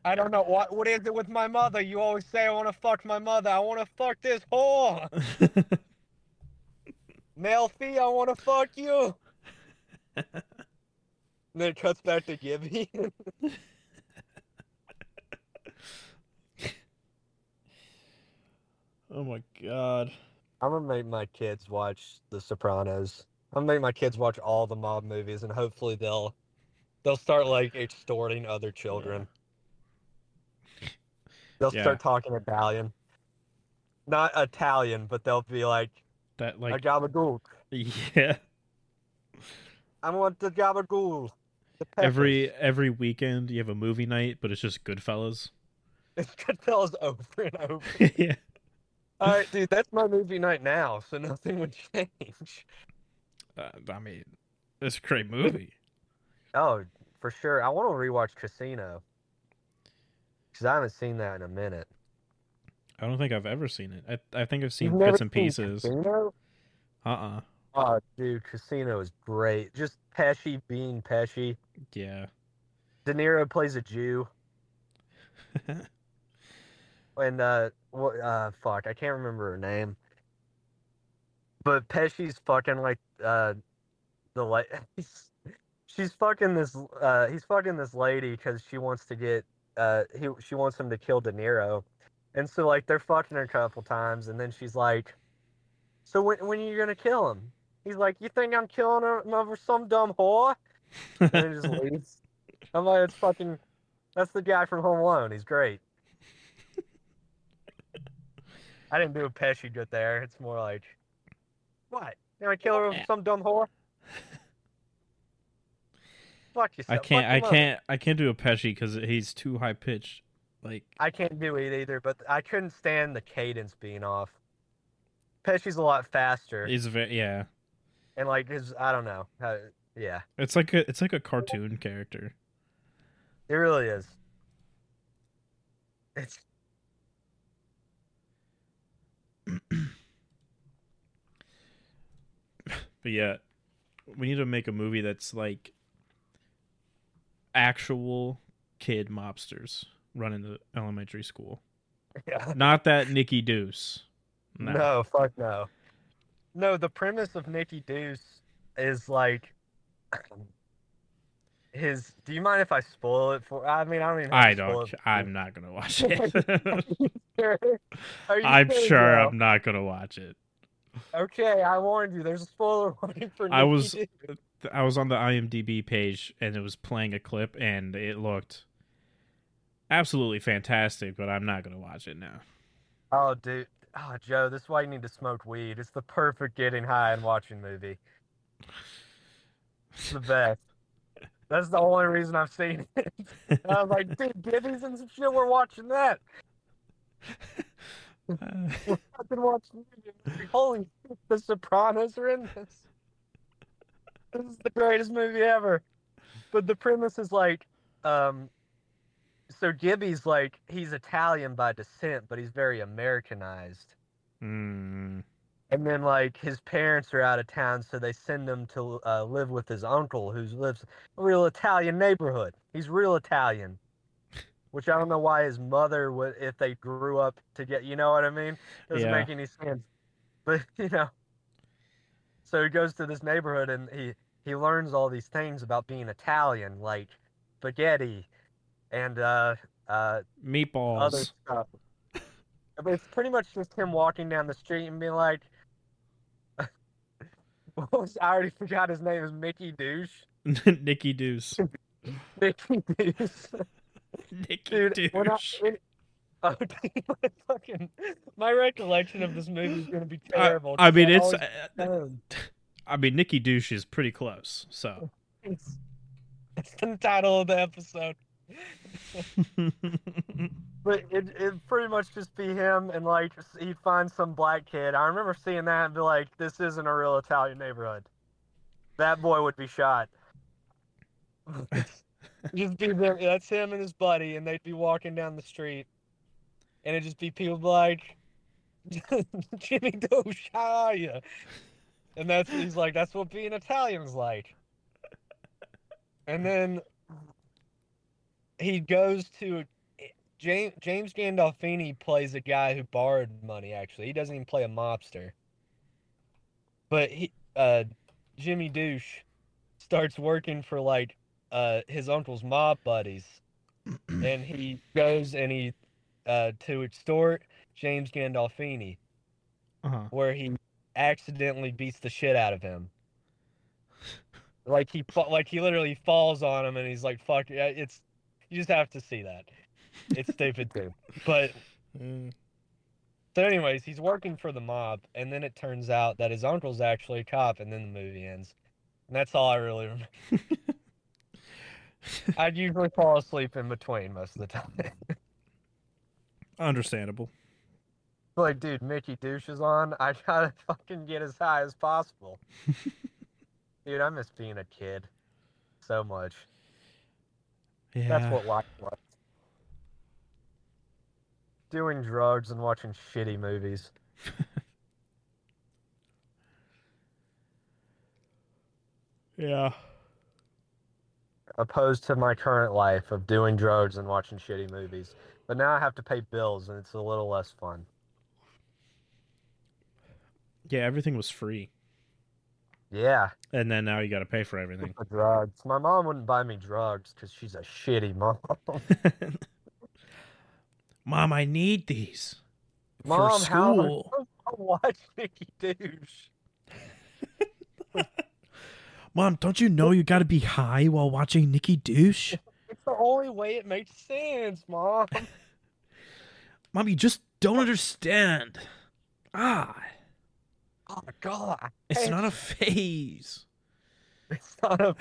I don't know what. What is it with my mother? You always say I want to fuck my mother. I want to fuck this whore. Melfi, I want to fuck you." And then it cuts back to Gibby. oh my god. I'm gonna make my kids watch The Sopranos. I'm gonna make my kids watch all the mob movies, and hopefully they'll they'll start like extorting other children. They'll Yeah. start talking Italian, not Italian, but they'll be like, That like "A gabagool. yeah. I want the gabagool." The Every every weekend you have a movie night, but it's just Goodfellas. it's Goodfellas over and over. yeah. All right, dude, that's my movie night now, so nothing would change. Uh, I mean, it's a great movie. Oh, for sure. I want to rewatch Casino because I haven't seen that in a minute. I don't think I've ever seen it. I I think I've You've seen never bits and pieces. Casino? Uh uh Oh, dude, Casino is great. Just Pesci being Pesci. Yeah. De Niro plays a Jew, and uh, what? Uh, fuck, I can't remember her name. But Pesci's fucking like uh, the la- he's, she's fucking this uh, he's fucking this lady because she wants to get uh, he she wants him to kill De Niro, and so like they're fucking her a couple times, and then she's like, so when when are you gonna kill him? He's like, you think I'm killing him over some dumb whore? and then he just leaves. I'm like, it's fucking. That's the guy from Home Alone. He's great. I didn't do a Pesci good there. It's more like, what? You to kill her Yeah. some dumb whore? Fuck yourself. I can't I can't I can't do a Pesci because he's too high pitched. Like I can't do it either, but I couldn't stand the cadence being off. Pesci's a lot faster, he's very yeah. and like his, I don't know. How, yeah, It's like a it's like a cartoon character. it really is. It's But yeah, we need to make a movie that's like actual kid mobsters running the elementary school. yeah. Not that Nicky Deuce. No. No, fuck no. No, the premise of Nicky Deuce is like his. Do you mind if I spoil it for? I mean, I don't even. I to don't I'm not gonna watch it. you I'm sure sure? I'm not gonna watch it. Okay, I warned you. There's a spoiler warning for. I was. I was on the IMDb page and it was playing a clip and it looked absolutely fantastic, but I'm not gonna watch it now. Oh, dude. Oh, Joe, this is why you need to smoke weed. It's the perfect getting high and watching movie. It's the best. That's the only reason I've seen it. I was like, dude, Gibby's and some shit. We're watching that. Uh, I've been watching. Holy The Sopranos are in this. This is the greatest movie ever. But the premise is like, um, so Gibby's like he's Italian by descent, but he's very Americanized. mm, And then like his parents are out of town, so they send him to uh, live with his uncle, who lives a real Italian neighborhood. He's real Italian, which I don't know why his mother would, if they grew up to get, you know what I mean? Doesn't Yeah. make any sense. But you know, so he goes to this neighborhood and he he learns all these things about being Italian, like spaghetti and uh uh meatballs. other stuff. But it's pretty much just him walking down the street and being like, was, I already forgot his name is Mickey Douche. Nicky Deuce. Mickey Douche. Nikki Dude, I, Douche. oh, dude, my fucking, my recollection of this movie is going to be I- terrible. I 'cause mean, I it's. uh. I mean, Nicky Douche is pretty close. So. It's, it's the title of the episode. But it it'd pretty much just be him and like he'd find some black kid. I remember seeing that and be like, this isn't a real Italian neighborhood. That boy would be shot. Just be there. that's him and his buddy and they'd be walking down the street and it'd just be people like Jimmy Douche, how are you? And that's he's like, that's what being Italian's like. And then he goes to James James Gandolfini plays a guy who borrowed money. Actually, he doesn't even play a mobster. But he, uh, Jimmy Douche, starts working for like uh his uncle's mob buddies, and he goes and he uh to extort James Gandolfini, Uh-huh. where he accidentally beats the shit out of him. Like he like he literally falls on him and he's like fuck it's you just have to see that. It's stupid too. But Mm. so anyways, he's working for the mob and then it turns out that his uncle's actually a cop and then the movie ends. And that's all I really remember. I'd usually fall asleep in between most of the time. Understandable. like, dude, Mickey Douche is on. I gotta fucking get as high as possible. dude, I miss being a kid so much. Yeah. That's what life was. Doing drugs and watching shitty movies. Yeah. Opposed to my current life of doing drugs and watching shitty movies. But now I have to pay bills and it's a little less fun. Yeah, everything was free. Yeah, And then now you got to pay for everything. the drugs. My mom wouldn't buy me drugs because she's a shitty mom. Mom, I need these Mom, for school. I watch Mickey Douche. Mom, don't you know you got to be high while watching Nicky Douche? It's the only way it makes sense, Mom. Mom, you just don't understand. Ah, Oh my god. it's not a phase. It's not a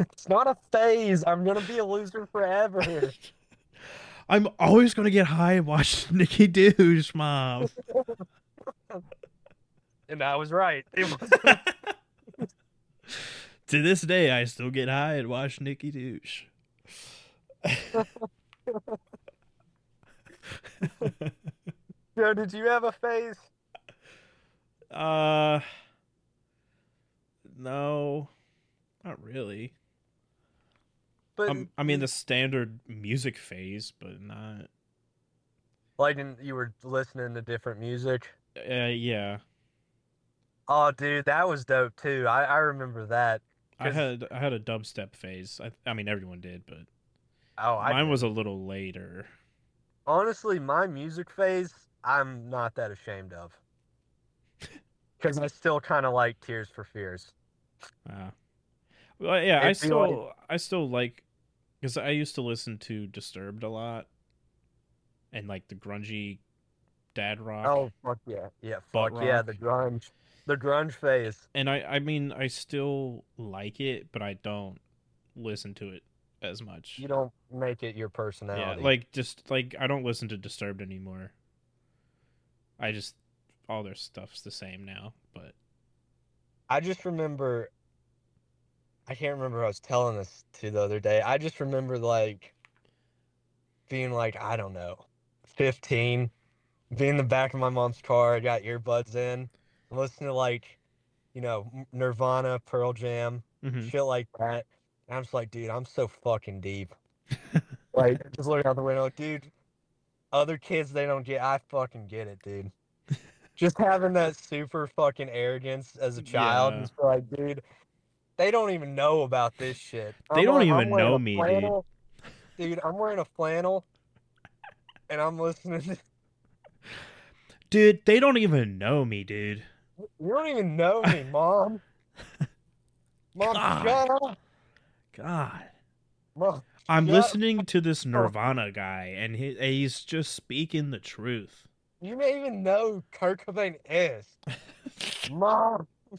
it's not a phase. I'm gonna be a loser forever. I'm always to get high and watch Nicky Douche, Mom. And I was right. To this day, I still get high and watch Nicky Douche. Joe, did you have a phase? Uh, no, not really. But Um, I mean, the standard music phase, but not. like in, you were listening to different music. Uh, yeah, Oh, dude, that was dope too. I, I remember that. I had I had a dubstep phase. I I mean, everyone did, but Oh, I mine was a little later. honestly my music phase. I'm not that ashamed of. Because I still kind of like Tears for Fears. Uh, well, yeah, I be like- still I still like because I used to listen to Disturbed a lot, and like the grungy dad rock. Oh fuck yeah, yeah, fuck rock. yeah, the grunge, the grunge phase. And I, I mean, I still like it, but I don't listen to it as much. You don't make it your personality. Yeah, like just like I don't listen to Disturbed anymore. I just all their stuff's the same now, but I just remember I can't remember I was telling this to the other day. I just remember like being like, I don't know, 15 be in the back of my mom's car. I got earbuds in, listen to like, you know, Nirvana, Pearl Jam, mm-hmm. shit like that. And I'm just like, dude, I'm so fucking deep. like, just looking out the window, dude. Other kids, they don't get. I fucking get it, dude. just having that super fucking arrogance as a child, yeah. like, dude, they don't even know about this shit. They I'm don't like, even know me, dude. Dude, I'm wearing a flannel, and I'm listening. to dude, they don't even know me, dude. you don't even know me, mom. Mom, God. shut up. God. Mom, I'm listening to this Nirvana guy, and he, he's just speaking the truth. you may even know who Kurt Cobain is. Mom.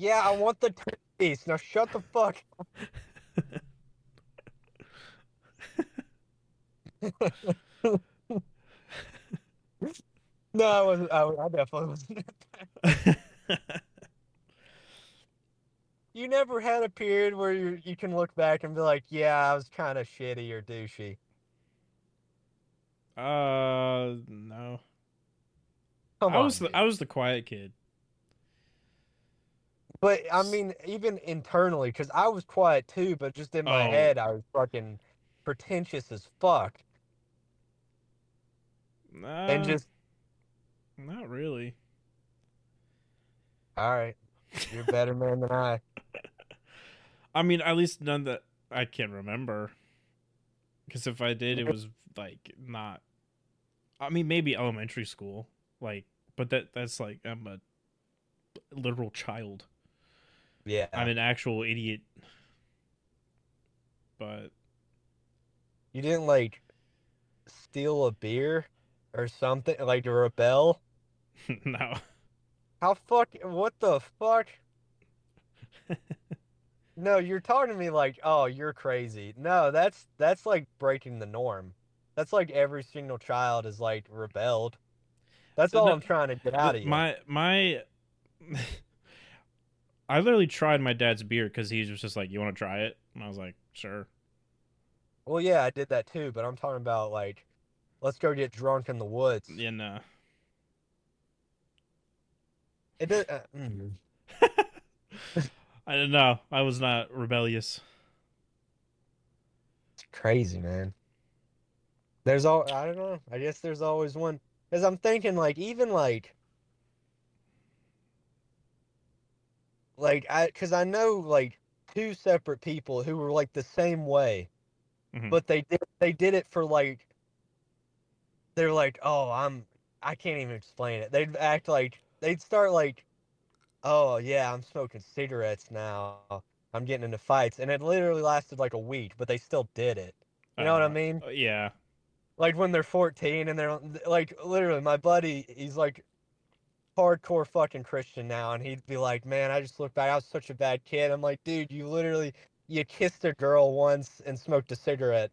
Yeah, I want the piece. Now shut the fuck up. no, I wasn't. I, I definitely wasn't. That. You never had a period where you you can look back and be like, yeah, I was kind of shitty or douchey. uh, no. Come I on, was the, dude. I was the quiet kid. But I mean, even internally, because I was quiet too, but just in my Oh. head, I was fucking pretentious as fuck, and Uh, just not really. all right, you're a better man than I. I mean, at least none that I can remember. Because if I did, it was like not. I mean, maybe elementary school, like, but that that's like I'm a literal child. Yeah, I'm an actual idiot. But you didn't like steal a beer or something, like to rebel. no, How fuck? What the fuck? No, you're talking to me like, oh, you're crazy. No, that's that's like breaking the norm. That's like every single child is like rebelled. That's all no, I'm trying to get out of you. my my. I literally tried my dad's beer because he was just like, "You want to try it?" And I was like, "Sure." Well, yeah, I did that too, but I'm talking about like, let's go get drunk in the woods. Yeah, no. It did. Uh, mm. I don't know. I was not rebellious. It's crazy, man. There's all I don't know. I guess there's always one. Because I'm thinking like even like like I because I know like two separate people who were like the same way, Mhm. but they did they did it for like they're like oh I'm I can't even explain it. They'd act like they'd start like oh yeah I'm smoking cigarettes now. I'm getting into fights, and it literally lasted like a week, but they still did it. You know what I Uh, mean? uh, Yeah. Like when they're 14 and they're like, literally, my buddy, he's like hardcore fucking Christian now, and he'd be like, "Man, I just look back, I was such a bad kid." I'm like, "Dude, you literally, you kissed a girl once and smoked a cigarette.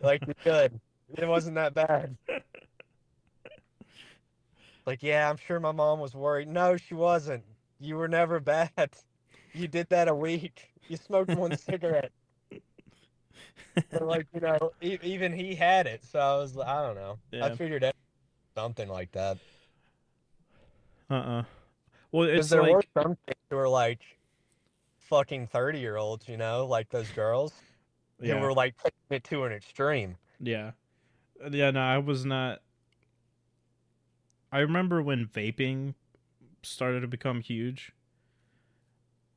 Like you could. It wasn't that bad." Like, yeah, I'm sure my mom was worried. No, she wasn't. You were never bad. You did that a week. You smoked one cigarette. But like you know, e- even he had it, so I was I don't know. Yeah. I figured out something like that. Uh. uh Well, it's there were like some kids who were like fucking thirty year olds, you know, like those girls yeah. who were like taking it to an extreme. yeah, Uh, yeah. No, I was not. I remember when vaping started to become huge.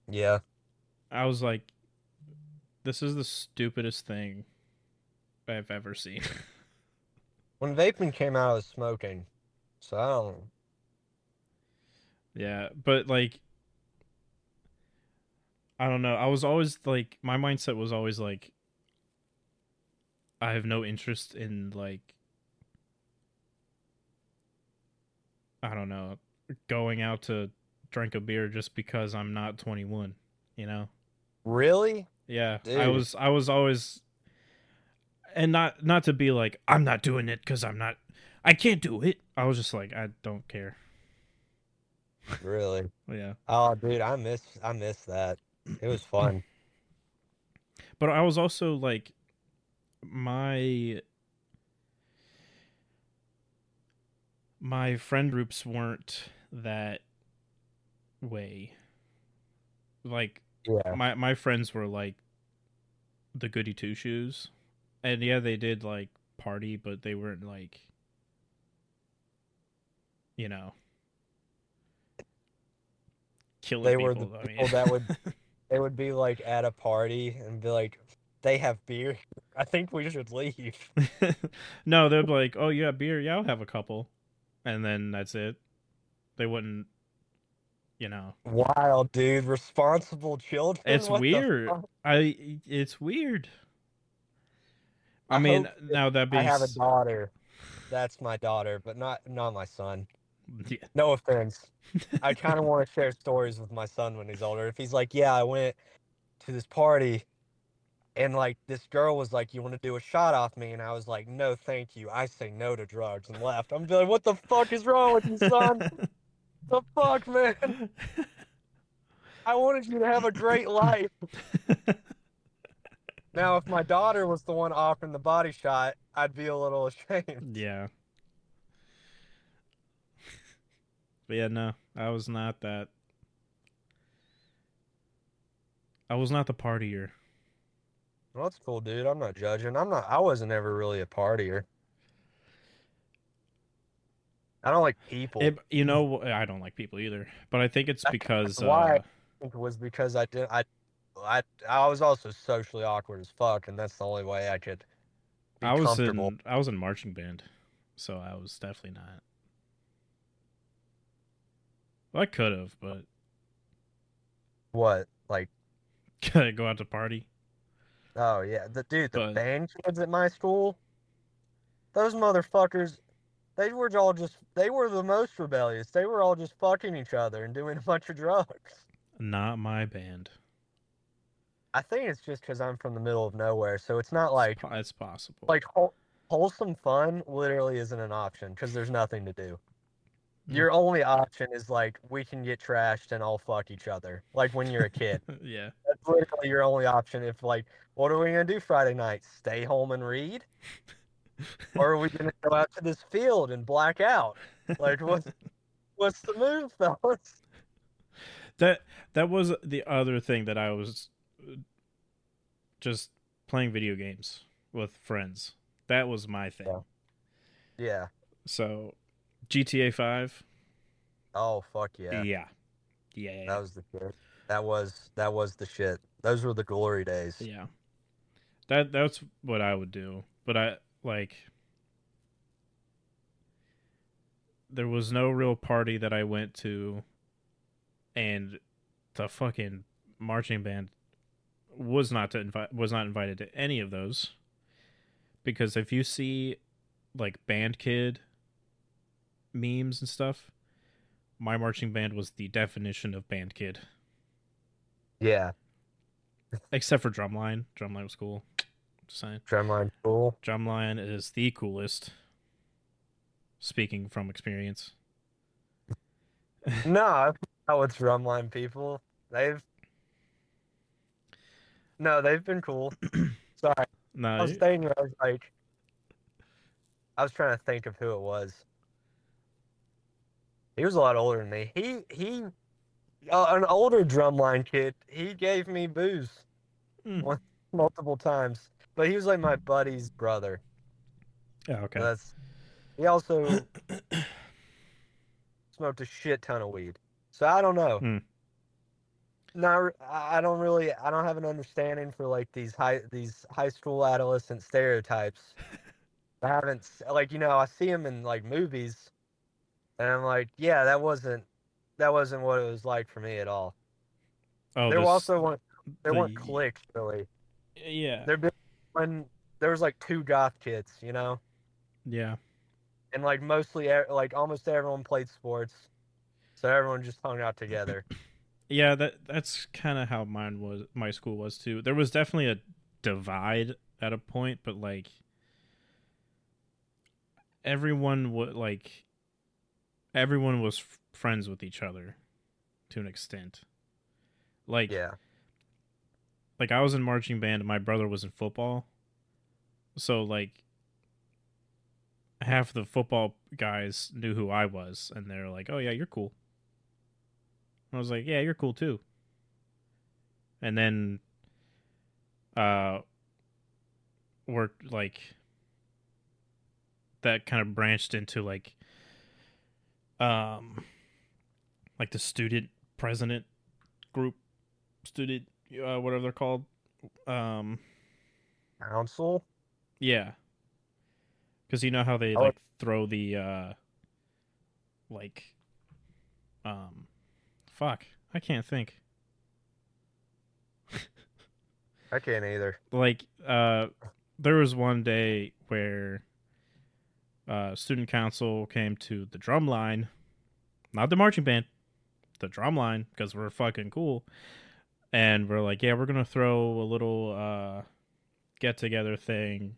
Yeah, I was like, "This is the stupidest thing I've ever seen." When vaping came out, I was smoking. So I don't. Yeah, but like I don't know. I was always like my mindset was always like I have no interest in like I don't know, going out to drink a beer just because I'm not 21, you know? Really? Yeah. I was I was always and not not to be like I'm not doing it cuz I'm not I can't do it. I was just like I don't care. Really? Yeah. Oh, dude, I miss I miss that. It was fun. but I was also like my my friend groups weren't that way. Like Yeah. my my friends were like the goody two shoes. And yeah, they did like party, but they weren't like you know killing They were the people. I mean. people that would- They would be like at a party and be like, they have beer. I think we should leave. no, they'd be like, "Oh, yeah, beer? Yeah, I'll have a couple," and then that's it. They wouldn't, you know. Wild, dude. Responsible children. It's What weird. I. It's weird. I, I mean, that now that I have a daughter. That's my daughter, but not not my son. yeah. No offense. I kind of want to share stories with my son when he's older. If he's like, "Yeah, I went to this party and like this girl was like, "You want to do a shot off me?" and I was like, "No, thank you. I say no to drugs." and left. I'm like, "What the fuck is wrong with you, son? the fuck, man? I wanted you to have a great life." Now, if my daughter was the one offering the body shot, I'd be a little ashamed. yeah. But yeah, no, I was not that. I was not the partier. Well, that's cool, dude. I'm not judging. I'm not. I wasn't ever really a partier. I don't like people. It, you know, I don't like people either, but I think it's because why. uh, think it was because I did. I, I, I was also socially awkward as fuck, and that's the only way I could I was in I was in marching band, so I was definitely not. Well, I could have, but What? Like, go out to party. Oh yeah, the dude, the But- band kids at my school, those motherfuckers, they were all just. They were the most rebellious. They were all just fucking each other and doing a bunch of drugs. Not my band. I think it's just because I'm from the middle of nowhere, so it's not like It's, possible. like whole, wholesome fun. Literally isn't an option because there's nothing to do. Mm. Your only option is like we can get trashed and all fuck each other. Like when you're a kid, yeah, that's literally your only option. If like, what are we gonna do Friday night? Stay home and read, or are we gonna go out to this field and black out? Like what's what's the move, fellas? that that was the other thing that I was uh, just playing video games with friends. That was my thing. Yeah. Yeah. So GTA Five. Oh fuck yeah. Yeah, yeah, That was the shit. That was that was the shit. Those were the glory days. Yeah. That that's what I would do. But I like there was no real party that I went to and the fucking marching band was not to invite was not invited to any of those. Because if you see like band kid memes and stuff, my marching band was the definition of band kid. Yeah. Except for drumline. Drumline was cool. Just saying. Drumline cool. Drumline is the coolest. Speaking from experience. No, I've out with drumline people. They've no, they've been cool. Sorry, No. I was thinking. I was like, I was trying to think of who it was. He was a lot older than me. He he, uh, an older drumline kid. He gave me booze one- multiple times, but he was like my buddy's brother. yeah, okay. That's he also smoked a shit ton of weed. So I don't know. Hmm. No, I don't really. I don't have an understanding for like these high these high school adolescent stereotypes. I haven't like you know I see him in like movies, and I'm like, yeah, that wasn't that wasn't what it was like for me at all. Oh, there this- also weren't there weren't the- cliques really. yeah, There when there was like two goth kids, you know, yeah. and like mostly like almost everyone played sports, so everyone just hung out together. Yeah, that that's kind of how mine was. My school was too. There was definitely a divide at a point, but like everyone would like everyone was f- friends with each other to an extent. Like yeah, like I was in marching band and my brother was in football. So like half the football guys knew who I was and they're like, "Oh yeah, you're cool." I was like, "Yeah, you're cool too." And then uh we're like that kind of branched into like um like the student president group student uh, whatever they're called um council. yeah because you know how they Oh. like throw the uh like um fuck i can't think I can't either. like uh there was one day where uh student council came to the drum line not the marching band the drum line because we're fucking cool and we're like yeah we're gonna throw a little uh get together thing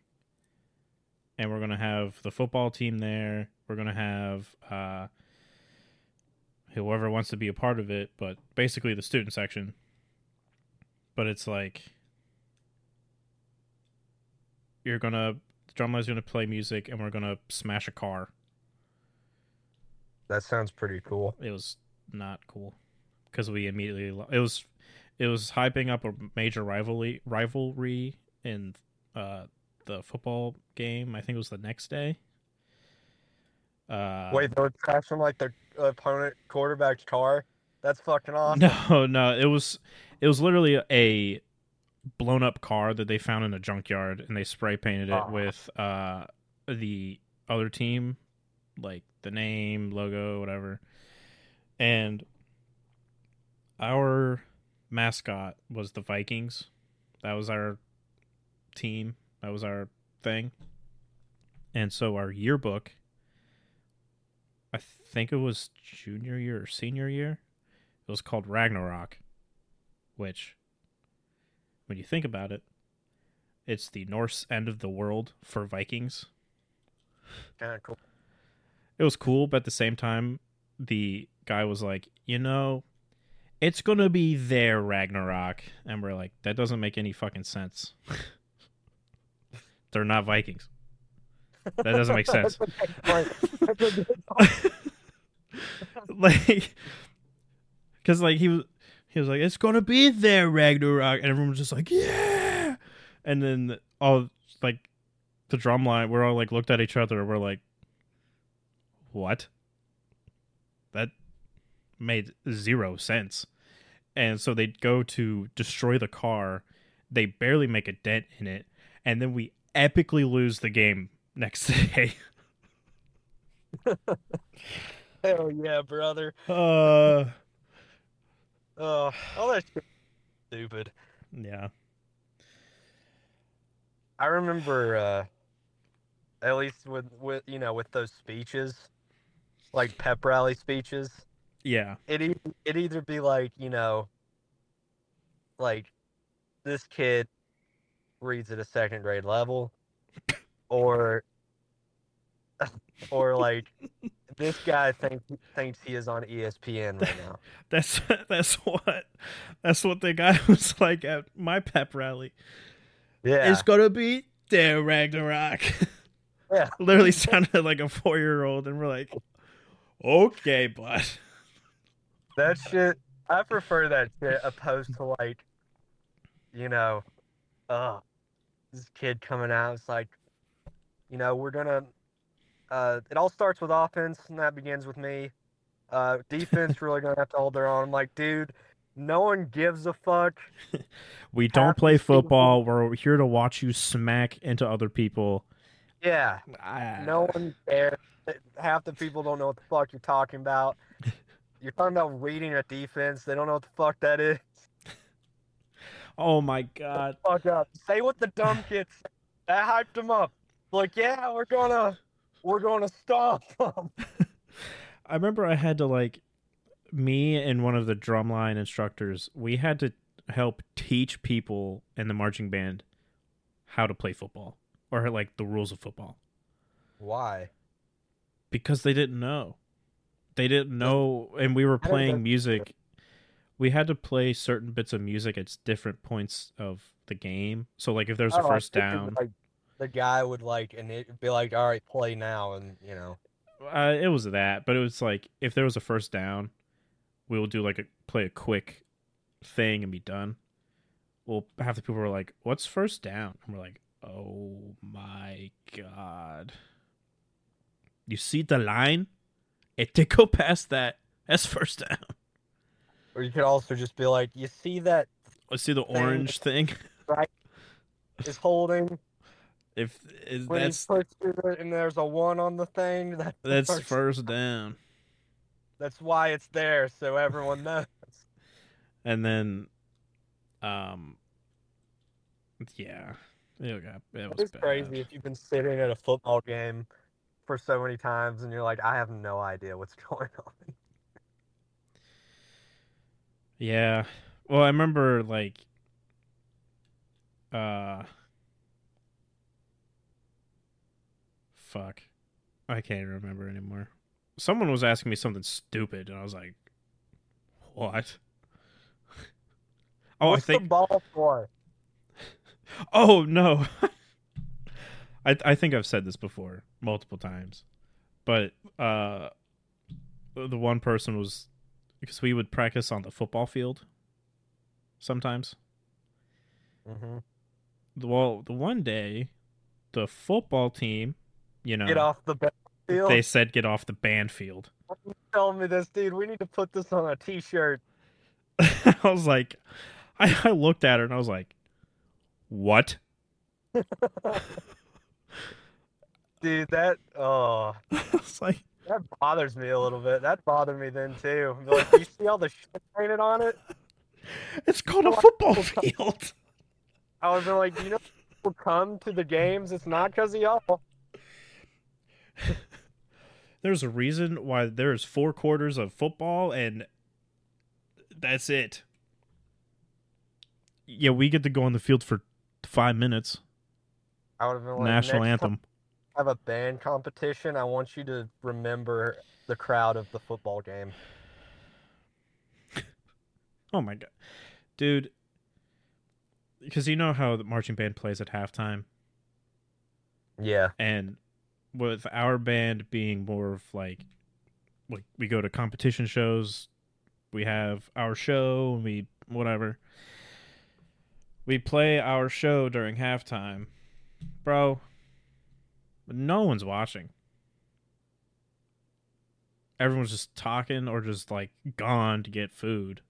and we're gonna have the football team there. We're gonna have uh whoever wants to be a part of it but basically the student section. But it's like you're gonna the drumline's gonna play music and we're gonna smash a car. That sounds pretty cool. it was not cool because we immediately lo- it was it was hyping up a major rivalry rivalry in uh the football game i think it was the next day uh Wait, they were crashing like their opponent quarterback's car. That's fucking awesome. no no it was it was literally a blown up car that they found in a junkyard and they spray painted it Aw. with uh the other team like the name logo whatever and our mascot was the vikings that was our team that was our thing and so our yearbook i think it was junior year or senior year it was called Ragnarok, which, when you think about it, it's the Norse end of the world for Vikings. Kind of cool. It was cool, but at the same time, the guy was like, you know, it's gonna be their Ragnarok, and we're like, that doesn't make any fucking sense. They're not Vikings. That doesn't make sense. like because like he was he was like it's gonna be their ragnarok. And everyone was just like yeah. And then all like the drum line we're all like looked at each other. And we're like what? That made zero sense and so they go to destroy the car they barely make a dent in it and then we epically lose the game next day Hell yeah, brother. uh Oh, all that stupid. yeah I remember, uh, at least with with you know with those speeches, like pep rally speeches. Yeah It it either be like you know, like this kid reads at a second grade level, or or like this guy thinks thinks he is on ESPN right now. That's that's what that's what the guy was like at my pep rally. Yeah, It's gonna be their Ragnarok. Yeah. Literally sounded like a four year old, and we're like, okay, bud. That shit. I prefer that shit opposed to like, you know, uh, this kid coming out. It's like, you know, we're gonna. Uh, it all starts with offense, and that begins with me. Uh, defense really gonna have to hold their own. I'm like, dude, no one gives a fuck. We don't Half play people- football. We're here to watch you smack into other people. Yeah, Ah, no one cares. Half the people don't know what the fuck you're talking about. You're talking about reading a defense. They don't know what the fuck that is. Oh my god. Fuck up. Say what the dumb kids. That hyped them up. Like, yeah, we're gonna, we're gonna stop them. I remember I had to like me and one of the drumline instructors, we had to help teach people in the marching band how to play football or like the rules of football Why? because they didn't know. They didn't know and we were playing music. We had to play certain bits of music at different points of the game. So like if there's a Oh, first down, Like, the guy would like, and it'd be like, all right, play now, and you know. Uh, it was that, but it was like if there was a first down, we will do like a play a quick thing and be done. Well, half the people were like, "What's first down?" And we're like, "Oh my god! You see the line? It did go past that. That's first down. Or you could also just be like, you see that Let's see the orange thing. Right, is holding If is when that's it and there's a one on the thing. That's that's first- first down." That's why it's there, so everyone knows. and then um yeah it got it was It's bad. crazy if you've been sitting at a football game for so many times and you're like, I have no idea what's going on. yeah well i remember like uh fuck i can't even remember anymore someone was asking me something stupid and i was like what oh What's i think the ball for? Oh no. I I think I've said this before multiple times. But uh the one person was because we would practice on the football field sometimes. Mm-hmm. Well, the one day the football team, you know, Get off the field. they said get off the band field. Telling me this, dude. We need to put this on a T-shirt. I was like I, I looked at her and I was like, "What?" Dude, that oh, I was like, that bothers me a little bit. That bothered me then too. Like, you see all the shit painted on it? "It's called a football field." I was have been like, you know, people come to the games. It's not because of y'all. There's a reason why there's four quarters of football and that's it. Yeah, we get to go on the field for five minutes. I would have been like, National time anthem. I have a band competition. I want you to remember the crowd of the football game. Oh my god, dude! Because you know how the marching band plays at halftime, Yeah. and with our band being more of like, like we go to competition shows, we have our show, and we whatever. We play our show during halftime, bro. No one's watching. Everyone's just talking or just like gone to get food.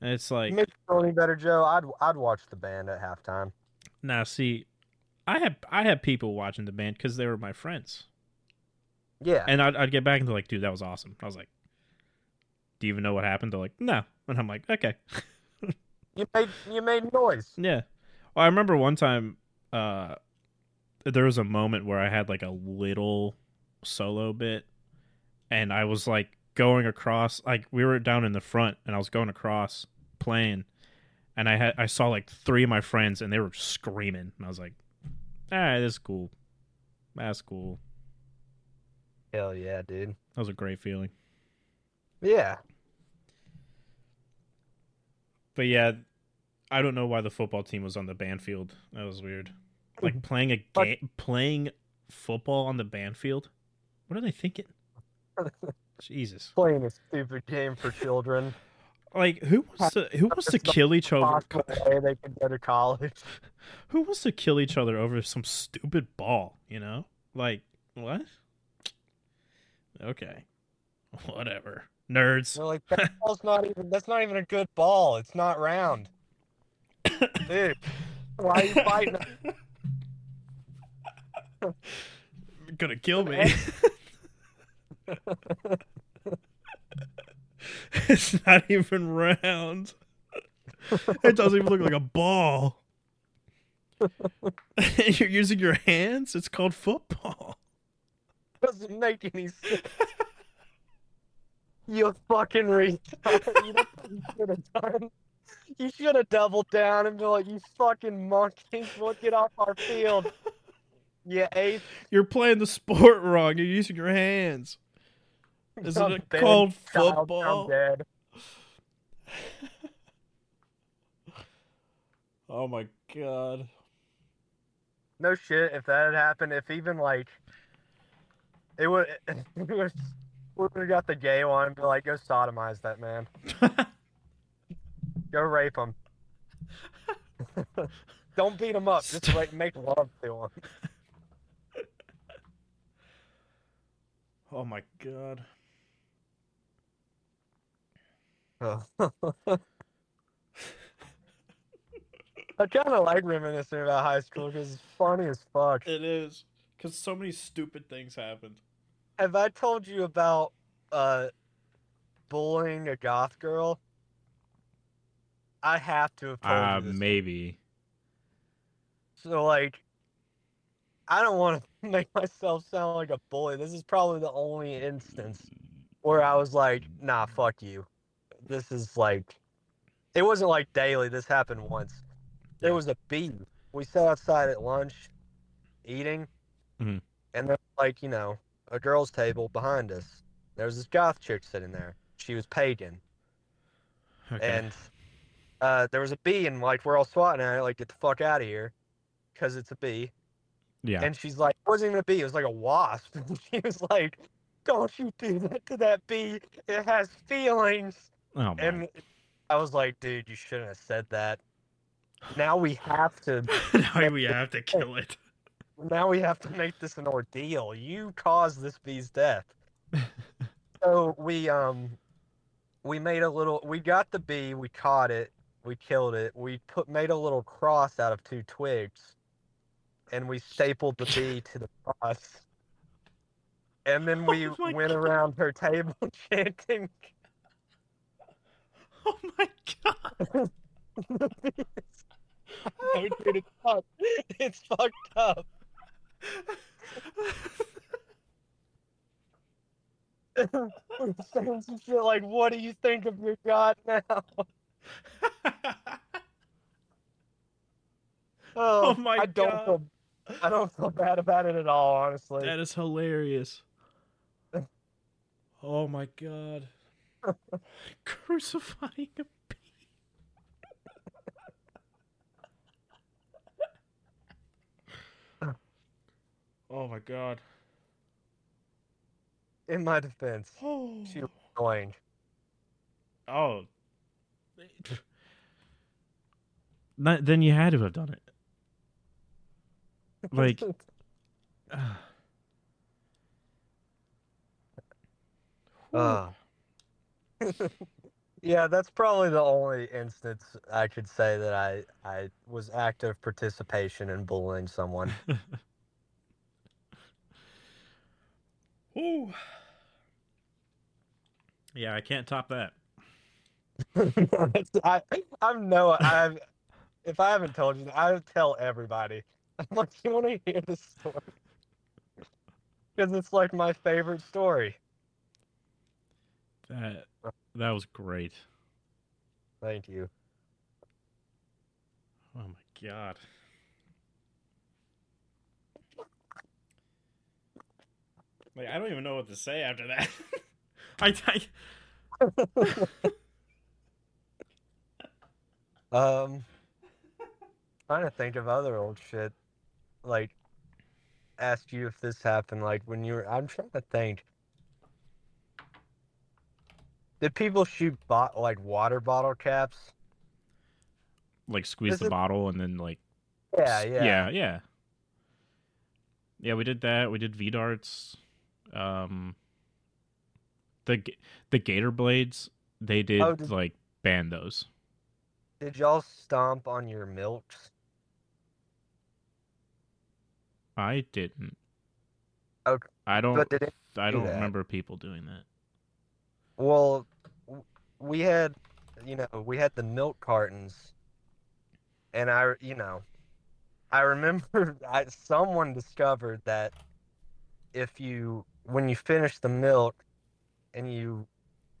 And it's like, Make you feel any better, Joe? I'd I'd watch the band at halftime. now see, I have I had people watching the band because they were my friends, Yeah. and I'd, I'd get back and they're like, "Dude, that was awesome." I was like, "Do you even know what happened?" They're like, "No," and I'm like, "Okay." you made you made noise. Yeah. Well, I remember one time uh there was a moment where I had like a little solo bit and I was like going across like we were down in the front and I was going across playing and I had I saw like three of my friends and they were screaming and I was like, "All right, that's cool. That's cool." Hell yeah, dude. That was a great feeling. Yeah. But yeah, I don't know why the football team was on the band field. That was weird. Like playing a game, playing football on the band field. What are they thinking? Jesus! Playing a stupid game for children. Like who wants to who wants to kill each other? They could go to college. Who wants to kill each other over some stupid ball? You know, like what? Okay, whatever. Nerds. They're like, that ball's not even. That's not even a good ball. It's not round. Dude, why are you fighting? gonna kill me. it's not even round. It doesn't even look like a ball. You're using your hands? It's called football. Doesn't make any sense. You fucking retard. You know what you should have done? You should have doubled down and been like, you fucking monkeys, look get off our field. You ape. You're playing the sport wrong. You're using your hands. Isn't it called child, I'm football? dead. Oh my god. No shit, if that had happened, if even like it would it was we would have got the gay one be like, go sodomize that man. Go rape him. Don't beat him up. Just like make love to him. Oh my god. I kind of like reminiscing about high school because it's funny as fuck. It is. Because so many stupid things happened. Have I told you about uh bullying a goth girl? I have to have told Uh, you this. maybe. So like, I don't want to make myself sound like a bully. This is probably the only instance where I was like, "Nah, fuck you." This is like, it wasn't like daily. This happened once. There was a bee. We sat outside at lunch, eating, Mhm. and there's like you know a girls' table behind us. There was this goth chick sitting there. She was pagan, Okay. and uh, there was a bee, and like we're all swatting at it, like get the fuck out of here, because it's a bee. Yeah. And she's like, it wasn't even a bee, it was like a wasp. And she was like, Don't you do that to that bee. It has feelings. oh my. And I was like, dude, you shouldn't have said that. Now we have to now we have to kill it. now we have to make this an ordeal. You caused this bee's death. so we um we made a little we got the bee, we caught it, we killed it, we put made a little cross out of two twigs, and we stapled the bee to the cross. And then oh we Oh went God. around her table chanting Oh my god. the bee is- No, oh, dude, it's fucked. It's fucked up. We're saying some shit like, "What do you think of your god now?" Oh, oh, my I don't God. feel, I don't feel bad about it at all, honestly. that is hilarious. Oh my god. Crucifying a bee. oh my god. In my defense, Oh. she was annoying. Oh. Then you had to have done it. Like, Uh. yeah, that's probably the only instance I could say that I I was active participation in bullying someone. Ooh. Yeah, I can't top that. I I'm no I've if I haven't told you, I would tell everybody. I'm like, you want to hear this story? Because it's like my favorite story. That that was great. Thank you. Oh my god. Like I don't even know what to say after that. I, I Um, trying to think of other old shit. Like, ask you if this happened. Like when you were, I'm trying to think. Did people shoot bot like water bottle caps? like squeeze Is the it- bottle and then like Yeah, yeah. yeah, yeah. Yeah, we did that. We did V darts. Um, the the Gator blades. They did, Oh, did- like ban those. Did y'all stomp on your milks? I didn't. Okay, I don't. but did I do don't that? remember people doing that. Well, we had, you know, we had the milk cartons, and I, you know, I remember I, someone discovered that if you, when you finish the milk and you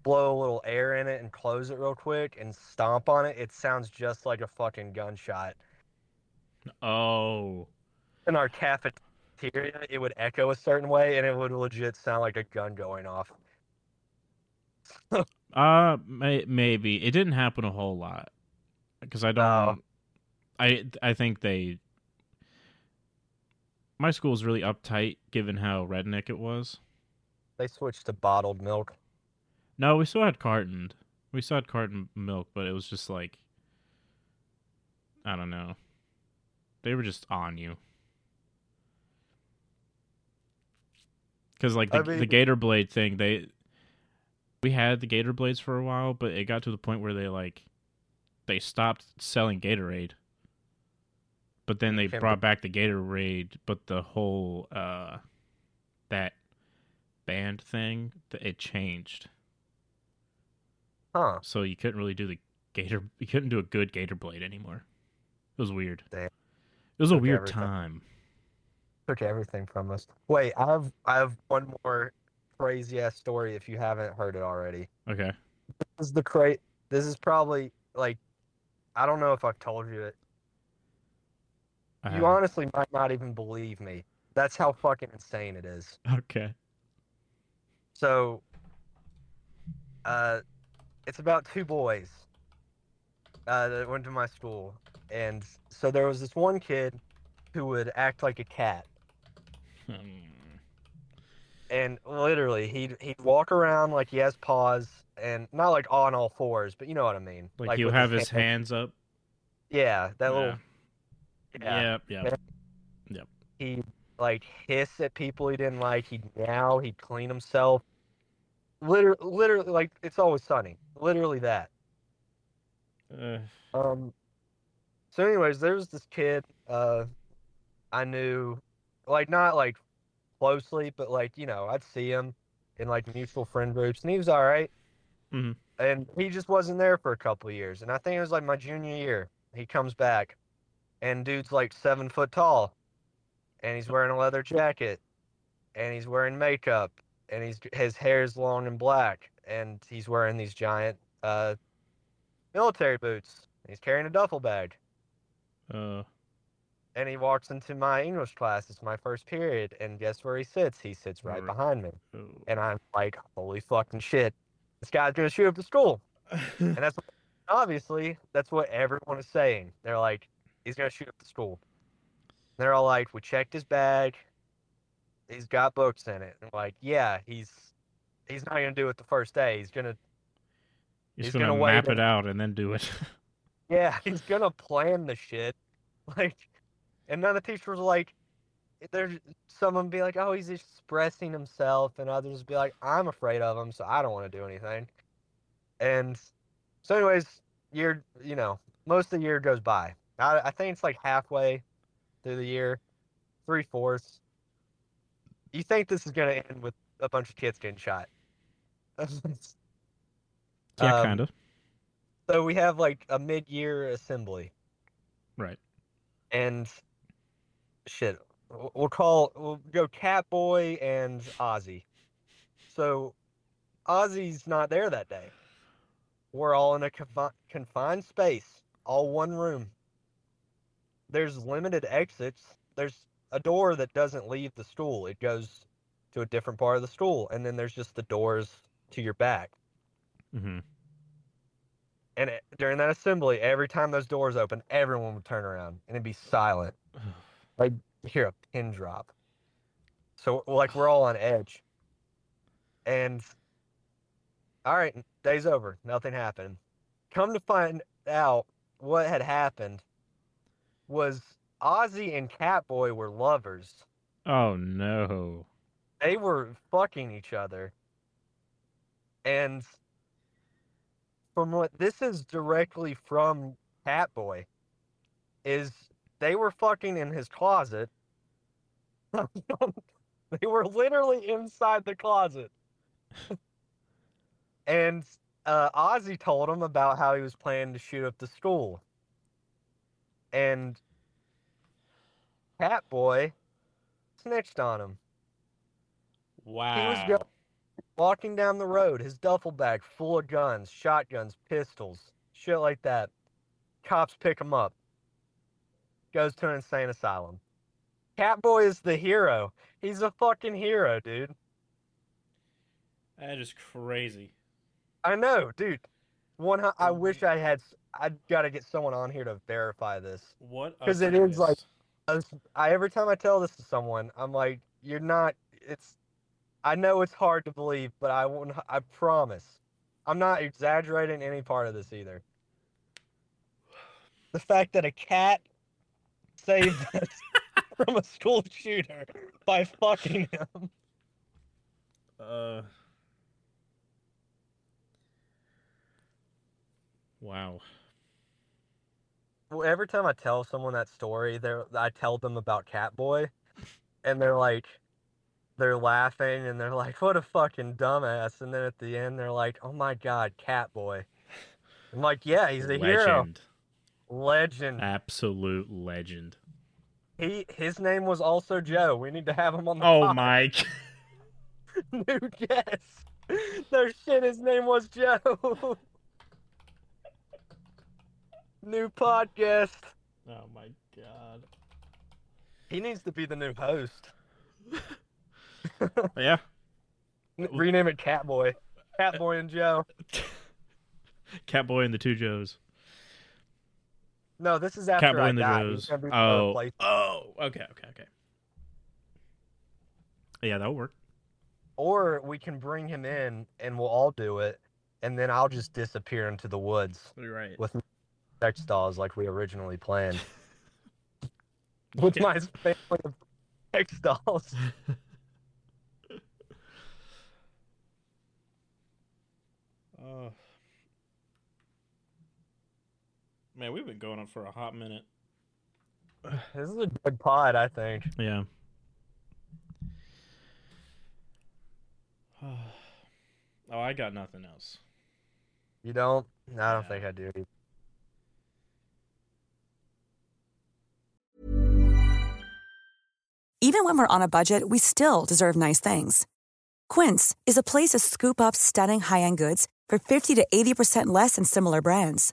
blow a little air in it and close it real quick and stomp on it, it sounds just like a fucking gunshot. Oh. In our cafeteria, it would echo a certain way and it would legit sound like a gun going off. Uh, may, maybe it didn't happen a whole lot because I don't. No. I I think they. My school was really uptight, given how redneck it was. They switched to bottled milk. No, we still had cartoned. We still had carton milk, but it was just like. I don't know. They were just on you. Because like the, I mean- the Gator Blade thing, they we had the Gator Blades for a while, but it got to the point where they like they stopped selling Gatorade. But then they brought back the Gatorade, but the whole uh that band thing, it changed. Huh. So you couldn't really do the Gator you couldn't do a good Gator Blade anymore. It was weird. Damn. It was a Took weird everything. time. Took everything from us. Wait, I have I have one more crazy ass story if you haven't heard it already. Okay. This is the cra this is probably like I don't know if I've told you it. You Uh, honestly might not even believe me. That's how fucking insane it is. okay. So uh it's about two boys uh that went to my school. And so there was this one kid who would act like a cat. Hmm. and literally he'd he'd walk around like he has paws and not like on all fours, but you know what I mean. Like, you with have his hand- hands up. Yeah, that little. Yeah. Yep. Yep. He'd like hiss at people he didn't like. He'd meow. He'd clean himself. Literally, literally, like it's always sunny. Literally that. Uh, Um. So, anyways, there was this kid. Uh, I knew, like not like closely, but like you know, I'd see him in like mutual friend groups, and he was all right. Mhm. And he just wasn't there for a couple of years, and I think it was like my junior year. He comes back, and dude's like seven foot tall, and he's wearing a leather jacket, and he's wearing makeup, and he's his hair's long and black, and he's wearing these giant uh military boots. He's carrying a duffel bag. uh, And he walks into my English class. It's my first period. And guess where he sits? He sits right Right. behind me. oh. And I'm like, holy fucking shit. This guy's going to shoot up the school. And that's obviously, that's what everyone is saying. They're like, he's going to shoot up the school. And they're all like, we checked his bag. He's got books in it. And like, yeah, he's he's not going to do it the first day. He's going to He's, he's gonna, gonna wait map it out and then do it. Yeah, he's gonna plan the shit. Like, and then the teachers were like, there's some of them be like, oh, he's expressing himself, and others be like, I'm afraid of him, so I don't want to do anything. And so, anyways, year, you know, most of the year goes by. I, I think it's like halfway through the year, three fourths. You think this is gonna end with a bunch of kids getting shot? yeah, Um, kind of. So we have like a mid-year assembly, Right. and shit, we'll call we'll go Catboy and Ozzy. So Ozzy's not there that day. We're all in a confi- confined space, all one room. There's limited exits. There's a door that doesn't leave the stool. It goes to a different part of the stool, and then there's just the doors to your back. Mm-hmm. And it, during that assembly, every time those doors open, everyone would turn around and it'd be silent. You hear a pin drop. So like we're all on edge. And all right, day's over. Nothing happened. Come to find out what had happened was Ozzy and Catboy were lovers. Oh no. They were fucking each other. And from what this is directly from Catboy is they were fucking in his closet they were literally inside the closet. and uh, Ozzy told him about how he was planning to shoot up the school. And Catboy snitched on him. Wow. He was go- walking down the road, his duffel bag full of guns, shotguns, pistols, shit like that. Cops pick him up. Goes to an insane asylum. Catboy is the hero. He's a fucking hero, dude. that is crazy. I know, dude. One, I wish I had. I gotta get someone on here to verify this. What? a 'Cause it is, like- twist. I, was- I every time I tell this to someone, I'm like, you're not. It's. I know it's hard to believe, but I won't. I promise. I'm not exaggerating any part of this either. The fact that a cat saved us from a school shooter by fucking him. Uh. Wow. Well, every time I tell someone that story, they're I tell them about Catboy, and they're like, they're laughing and they're like, "What a fucking dumbass!" And then at the end, they're like, "Oh my god, Catboy." I'm like, "Yeah, he's a hero, legend. legend." Absolute legend. He his name was also Joe. We need to have him on the Oh pod. my. new guest. No shit, his name was Joe. new podcast. Oh my god. He needs to be the new host. Yeah. Rename it Catboy. Catboy and Joe. Catboy and the Two Joes. No, this is after Catboy I and the die. He's Joes. gonna Oh. replaced. Oh. Okay. Okay. Okay. Yeah, that'll work. Or we can bring him in and we'll all do it, and then I'll just disappear into the woods right. with sex dolls like we originally planned. with my family of sex dolls. Oh. Man, we've been going on for a hot minute. This is a good pod, I think. Yeah. oh, I got nothing else. You don't? No, I don't Yeah. think I do. Even when we're on a budget, we still deserve nice things. Quince is a place to scoop up stunning high-end goods for 50 to 80% less than similar brands.